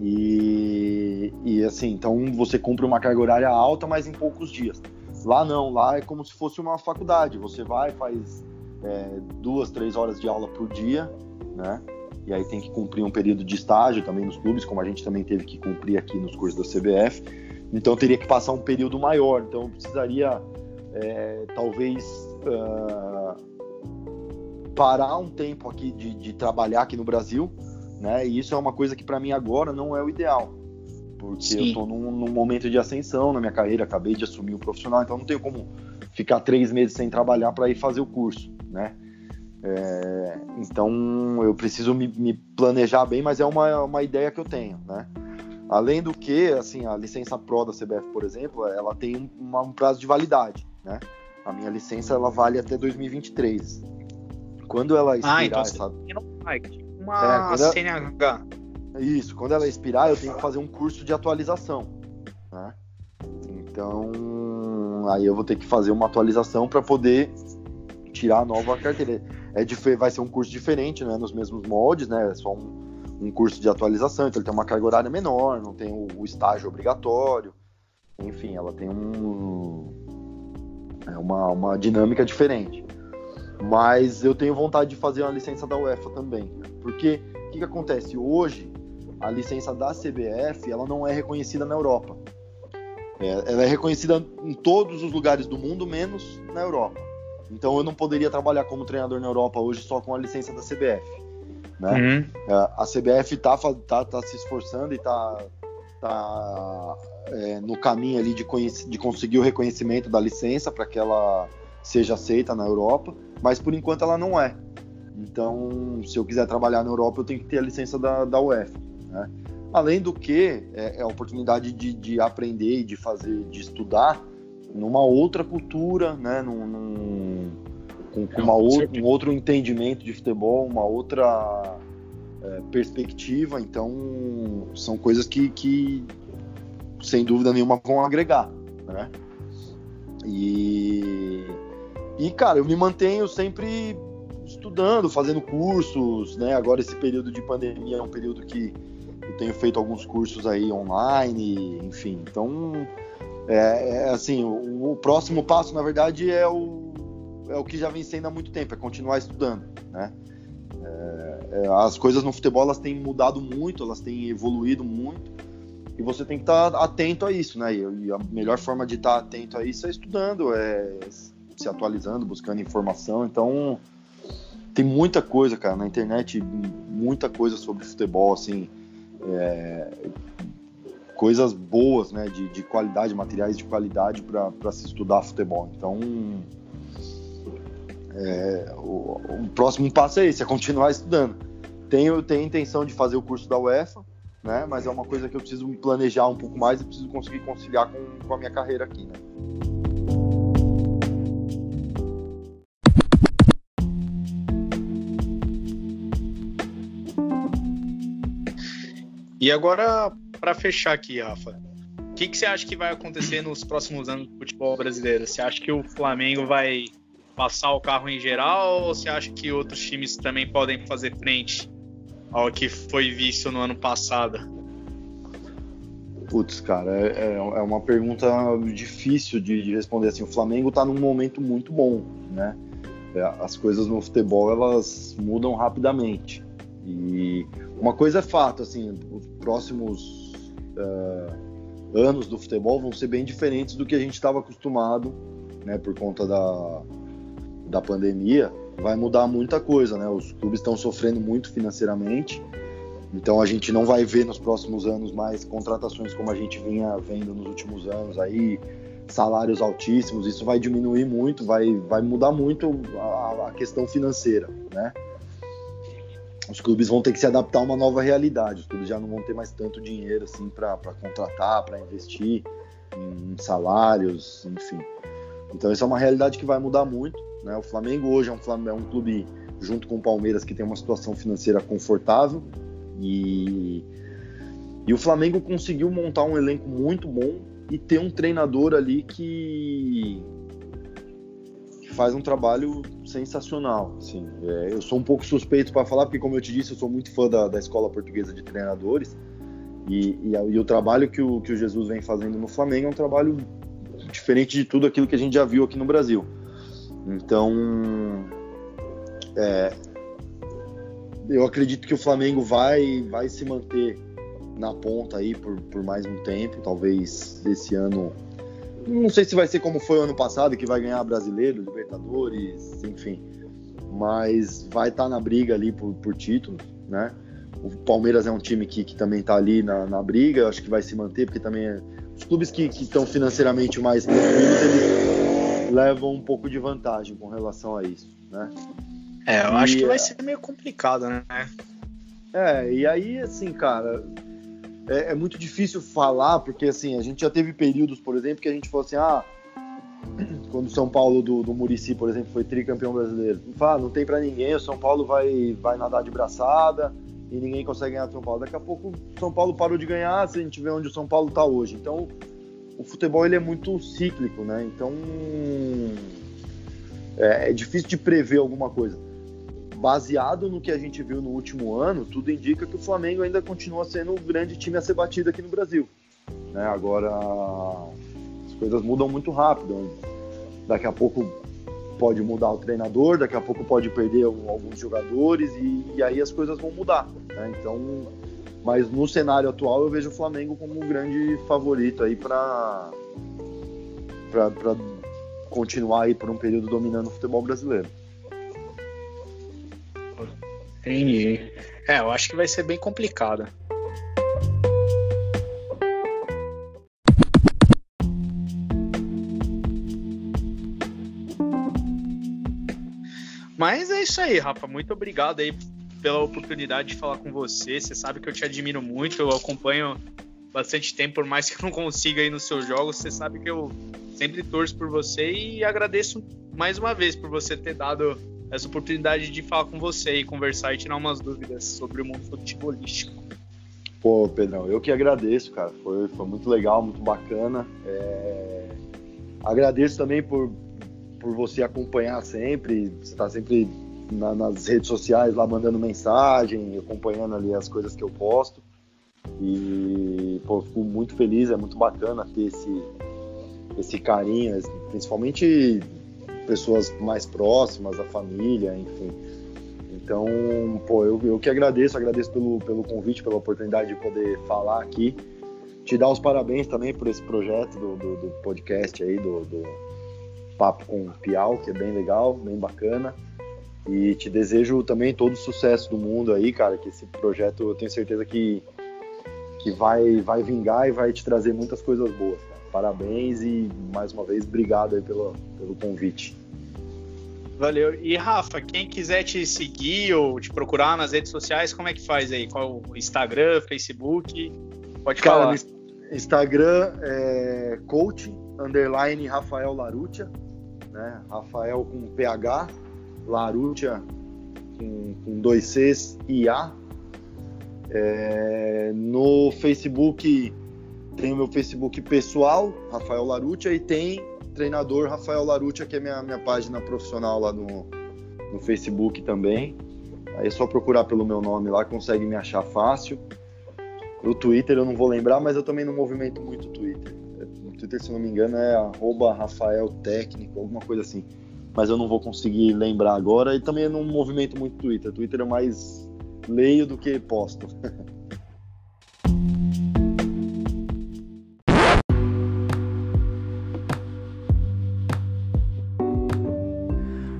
E, e assim, então você cumpre uma carga horária alta, mas em poucos dias. Lá não, lá é como se fosse uma faculdade. Você vai, faz é, duas, três horas de aula por dia, né? E aí tem que cumprir um período de estágio também nos clubes, como a gente também teve que cumprir aqui nos cursos da CBF. Então teria que passar um período maior. Então eu precisaria, é, talvez, uh, parar um tempo aqui de, de trabalhar aqui no Brasil né? E isso é uma coisa que para mim agora não é o ideal, porque Sim. eu estou num, num, momento de ascensão na minha carreira, acabei de assumir o profissional, então não tenho como ficar três meses sem trabalhar para ir fazer o curso, né? É, então eu preciso me, me, planejar bem, mas é uma, uma ideia que eu tenho, né? Além do que, assim, a licença Pro da CBF, por exemplo, ela tem uma, um prazo de validade, né? A minha licença ela vale até 2023. Quando ela expirar, ah, então essa... não vai, uma é, CNH. Isso, quando ela expirar, eu tenho que fazer um curso de atualização. Né? Então, aí eu vou ter que fazer uma atualização para poder tirar a nova carteira. É, vai ser um curso diferente, né? Nos mesmos moldes, né? É só um, um curso de atualização, então ele tem uma carga horária menor, não tem o, o estágio obrigatório. Enfim, ela tem um, é uma, uma dinâmica diferente. Mas eu tenho vontade de fazer uma licença da UEFA também. Porque o que, que acontece? Hoje, a licença da CBF ela não é reconhecida na Europa. É, ela é reconhecida em todos os lugares do mundo, menos na Europa. Então eu não poderia trabalhar como treinador na Europa hoje só com a licença da CBF. Né? Uhum. É, a CBF está tá, tá se esforçando e está tá, é, no caminho ali de, de conseguir o reconhecimento da licença para que ela seja aceita na Europa, mas por enquanto ela não é. Então, se eu quiser trabalhar na Europa, eu tenho que ter a licença da, da UEFA. Né? Além do que, é, é a oportunidade de, de, aprender e de fazer, de estudar numa outra cultura, né? Num, num com, com uma outra, um outro entendimento de futebol, uma outra é, perspectiva. Então, são coisas que, que, sem dúvida nenhuma, vão agregar. Né? E, e, cara, eu me mantenho sempre estudando, fazendo cursos, né? Agora esse período de pandemia é um período que eu tenho feito alguns cursos aí online, enfim. Então, é, é assim, o, o, próximo passo, na verdade, é o, é o que já vem sendo há muito tempo, é continuar estudando, né? É, é as coisas no futebol elas têm mudado muito, elas têm evoluído muito e você tem que estar atento a isso, né? E a melhor forma de estar atento a isso é estudando, é se atualizando, buscando informação. Então, tem muita coisa, cara, na internet, muita coisa sobre futebol, assim, é, coisas boas, né, de, de, qualidade, materiais de qualidade para se estudar futebol. Então, é, o, o, próximo passo é esse, é continuar estudando. Tenho, tenho intenção de fazer o curso da UEFA, né, mas é uma coisa que eu preciso planejar um pouco mais e preciso conseguir conciliar com, com a minha carreira aqui, né. E agora, para fechar aqui, Rafa, o que, que você acha que vai acontecer nos próximos anos do futebol brasileiro? Você acha que o Flamengo vai passar o carro em geral ou você acha que outros times também podem fazer frente ao que foi visto no ano passado? Putz, cara, é, é uma pergunta difícil de, de responder. Assim, o Flamengo está num momento muito bom, né? É, as coisas no futebol elas mudam rapidamente. E uma coisa é fato, assim, os próximos uh, anos do futebol vão ser bem diferentes do que a gente estava acostumado, né, por conta da, da pandemia. Vai mudar muita coisa, né? Os clubes estão sofrendo muito financeiramente, então a gente não vai ver nos próximos anos mais contratações como a gente vinha vendo nos últimos anos aí, salários altíssimos. Isso vai diminuir muito, vai, vai mudar muito a, a questão financeira, né? Os clubes vão ter que se adaptar a uma nova realidade. Os clubes já não vão ter mais tanto dinheiro assim para contratar, para investir em salários, enfim. Então isso é uma realidade que vai mudar muito. Né? O Flamengo hoje é um, é um clube junto com o Palmeiras que tem uma situação financeira confortável e, e o Flamengo conseguiu montar um elenco muito bom e ter um treinador ali que faz um trabalho sensacional. Assim. É, eu sou um pouco suspeito para falar, porque, como eu te disse, eu sou muito fã da, da Escola Portuguesa de Treinadores. E, e, e, o trabalho que o, que o Jesus vem fazendo no Flamengo é um trabalho diferente de tudo aquilo que a gente já viu aqui no Brasil. Então, é, eu acredito que o Flamengo vai, vai se manter na ponta aí por, por mais um tempo. Talvez esse ano não sei se vai ser como foi o ano passado, que vai ganhar brasileiro, Libertadores, enfim. Mas vai estar tá na briga ali por, por título, né? O Palmeiras é um time que, que também está ali na, na briga, acho que vai se manter, porque também é, os clubes que estão financeiramente mais tranquilos, eles levam um pouco de vantagem com relação a isso, né? É, eu e, acho que vai ser meio complicado, né? É, e aí, assim, cara, é, é, muito difícil falar, porque assim, a gente já teve períodos, por exemplo, que a gente falou assim, ah, quando o São Paulo do, do Murici, por exemplo, foi tricampeão brasileiro. Fala, não tem para ninguém, o São Paulo vai, vai nadar de braçada e ninguém consegue ganhar o São Paulo. Daqui a pouco o São Paulo parou de ganhar, se a gente vê onde o São Paulo está hoje. Então, o futebol ele é muito cíclico, né? Então, é, é difícil de prever alguma coisa baseado no que a gente viu no último ano, tudo indica que o Flamengo ainda continua sendo o grande time a ser batido aqui no Brasil. Né? Agora, as coisas mudam muito rápido. Daqui a pouco pode mudar o treinador, daqui a pouco pode perder alguns jogadores e, e aí as coisas vão mudar. Né? Então, mas no cenário atual eu vejo o Flamengo como um grande favorito aí para para continuar aí por um período dominando o futebol brasileiro. Entendi. É, eu acho que vai ser bem complicado. Mas é isso aí, Rafa. Muito obrigado aí pela oportunidade de falar com você. Você sabe que eu te admiro muito, eu acompanho bastante tempo, por mais que eu não consiga ir nos seus jogos. Você sabe que eu sempre torço por você e agradeço mais uma vez por você ter dado essa oportunidade de falar com você e conversar e tirar umas dúvidas sobre o mundo futebolístico. Pô, Pedrão, eu que agradeço, cara. Foi, foi muito legal, muito bacana. É... Agradeço também por, por você acompanhar sempre, você está sempre na, nas redes sociais lá mandando mensagem, acompanhando ali as coisas que eu posto. E, pô, fico muito feliz, é muito bacana ter esse, esse carinho, principalmente pessoas mais próximas, a família, enfim. Então, pô, eu, eu que agradeço, agradeço pelo, pelo convite, pela oportunidade de poder falar aqui. Te dar os parabéns também por esse projeto do, do, do podcast aí, do, do Papo com Piau, que é bem legal, bem bacana. E te desejo também todo o sucesso do mundo aí, cara, que esse projeto eu tenho certeza que, que vai, vai vingar e vai te trazer muitas coisas boas, cara. Parabéns e mais uma vez obrigado aí pelo, pelo convite. Valeu. E Rafa, quem quiser te seguir ou te procurar nas redes sociais, como é que faz aí? Qual o Instagram, Facebook? Pode Cara, falar. Instagram é coach underline Rafael Larutia, né? Rafael com PH, Larutia com, com dois Cs e A. É, no Facebook tem o meu Facebook pessoal, Rafael Larutia, e tem treinador Rafael Larutia, que é minha, minha página profissional lá no, no Facebook também. Aí é só procurar pelo meu nome lá, consegue me achar fácil. O Twitter eu não vou lembrar, mas eu também não movimento muito o Twitter. O Twitter, se não me engano, é arroba Rafael Técnico, alguma coisa assim. Mas eu não vou conseguir lembrar agora. E também eu não movimento muito o Twitter. O Twitter é mais leio do que posto.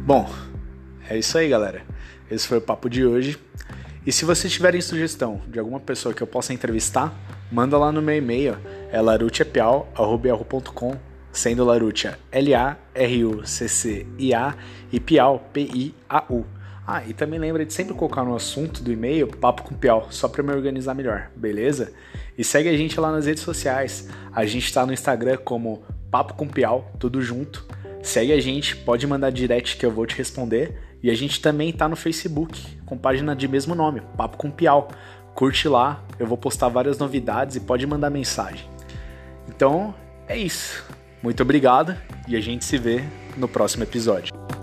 Bom, é isso aí, galera. Esse foi o papo de hoje. E se vocês tiverem sugestão de alguma pessoa que eu possa entrevistar, manda lá no meu e-mail, é larutiapiau.com, sendo Larutia L-A-R-U-C-C-I-A e Piau, P-I-A-U. Ah, e também lembra de sempre colocar no assunto do e-mail Papo com Piau, só para me organizar melhor, beleza? E segue a gente lá nas redes sociais. A gente está no Instagram como Papo com Piau, tudo junto. Segue a gente, pode mandar direct que eu vou te responder. E a gente também tá no Facebook, com página de mesmo nome, Papo com Piau. Curte lá, eu vou postar várias novidades e pode mandar mensagem. Então, é isso. Muito obrigado e a gente se vê no próximo episódio.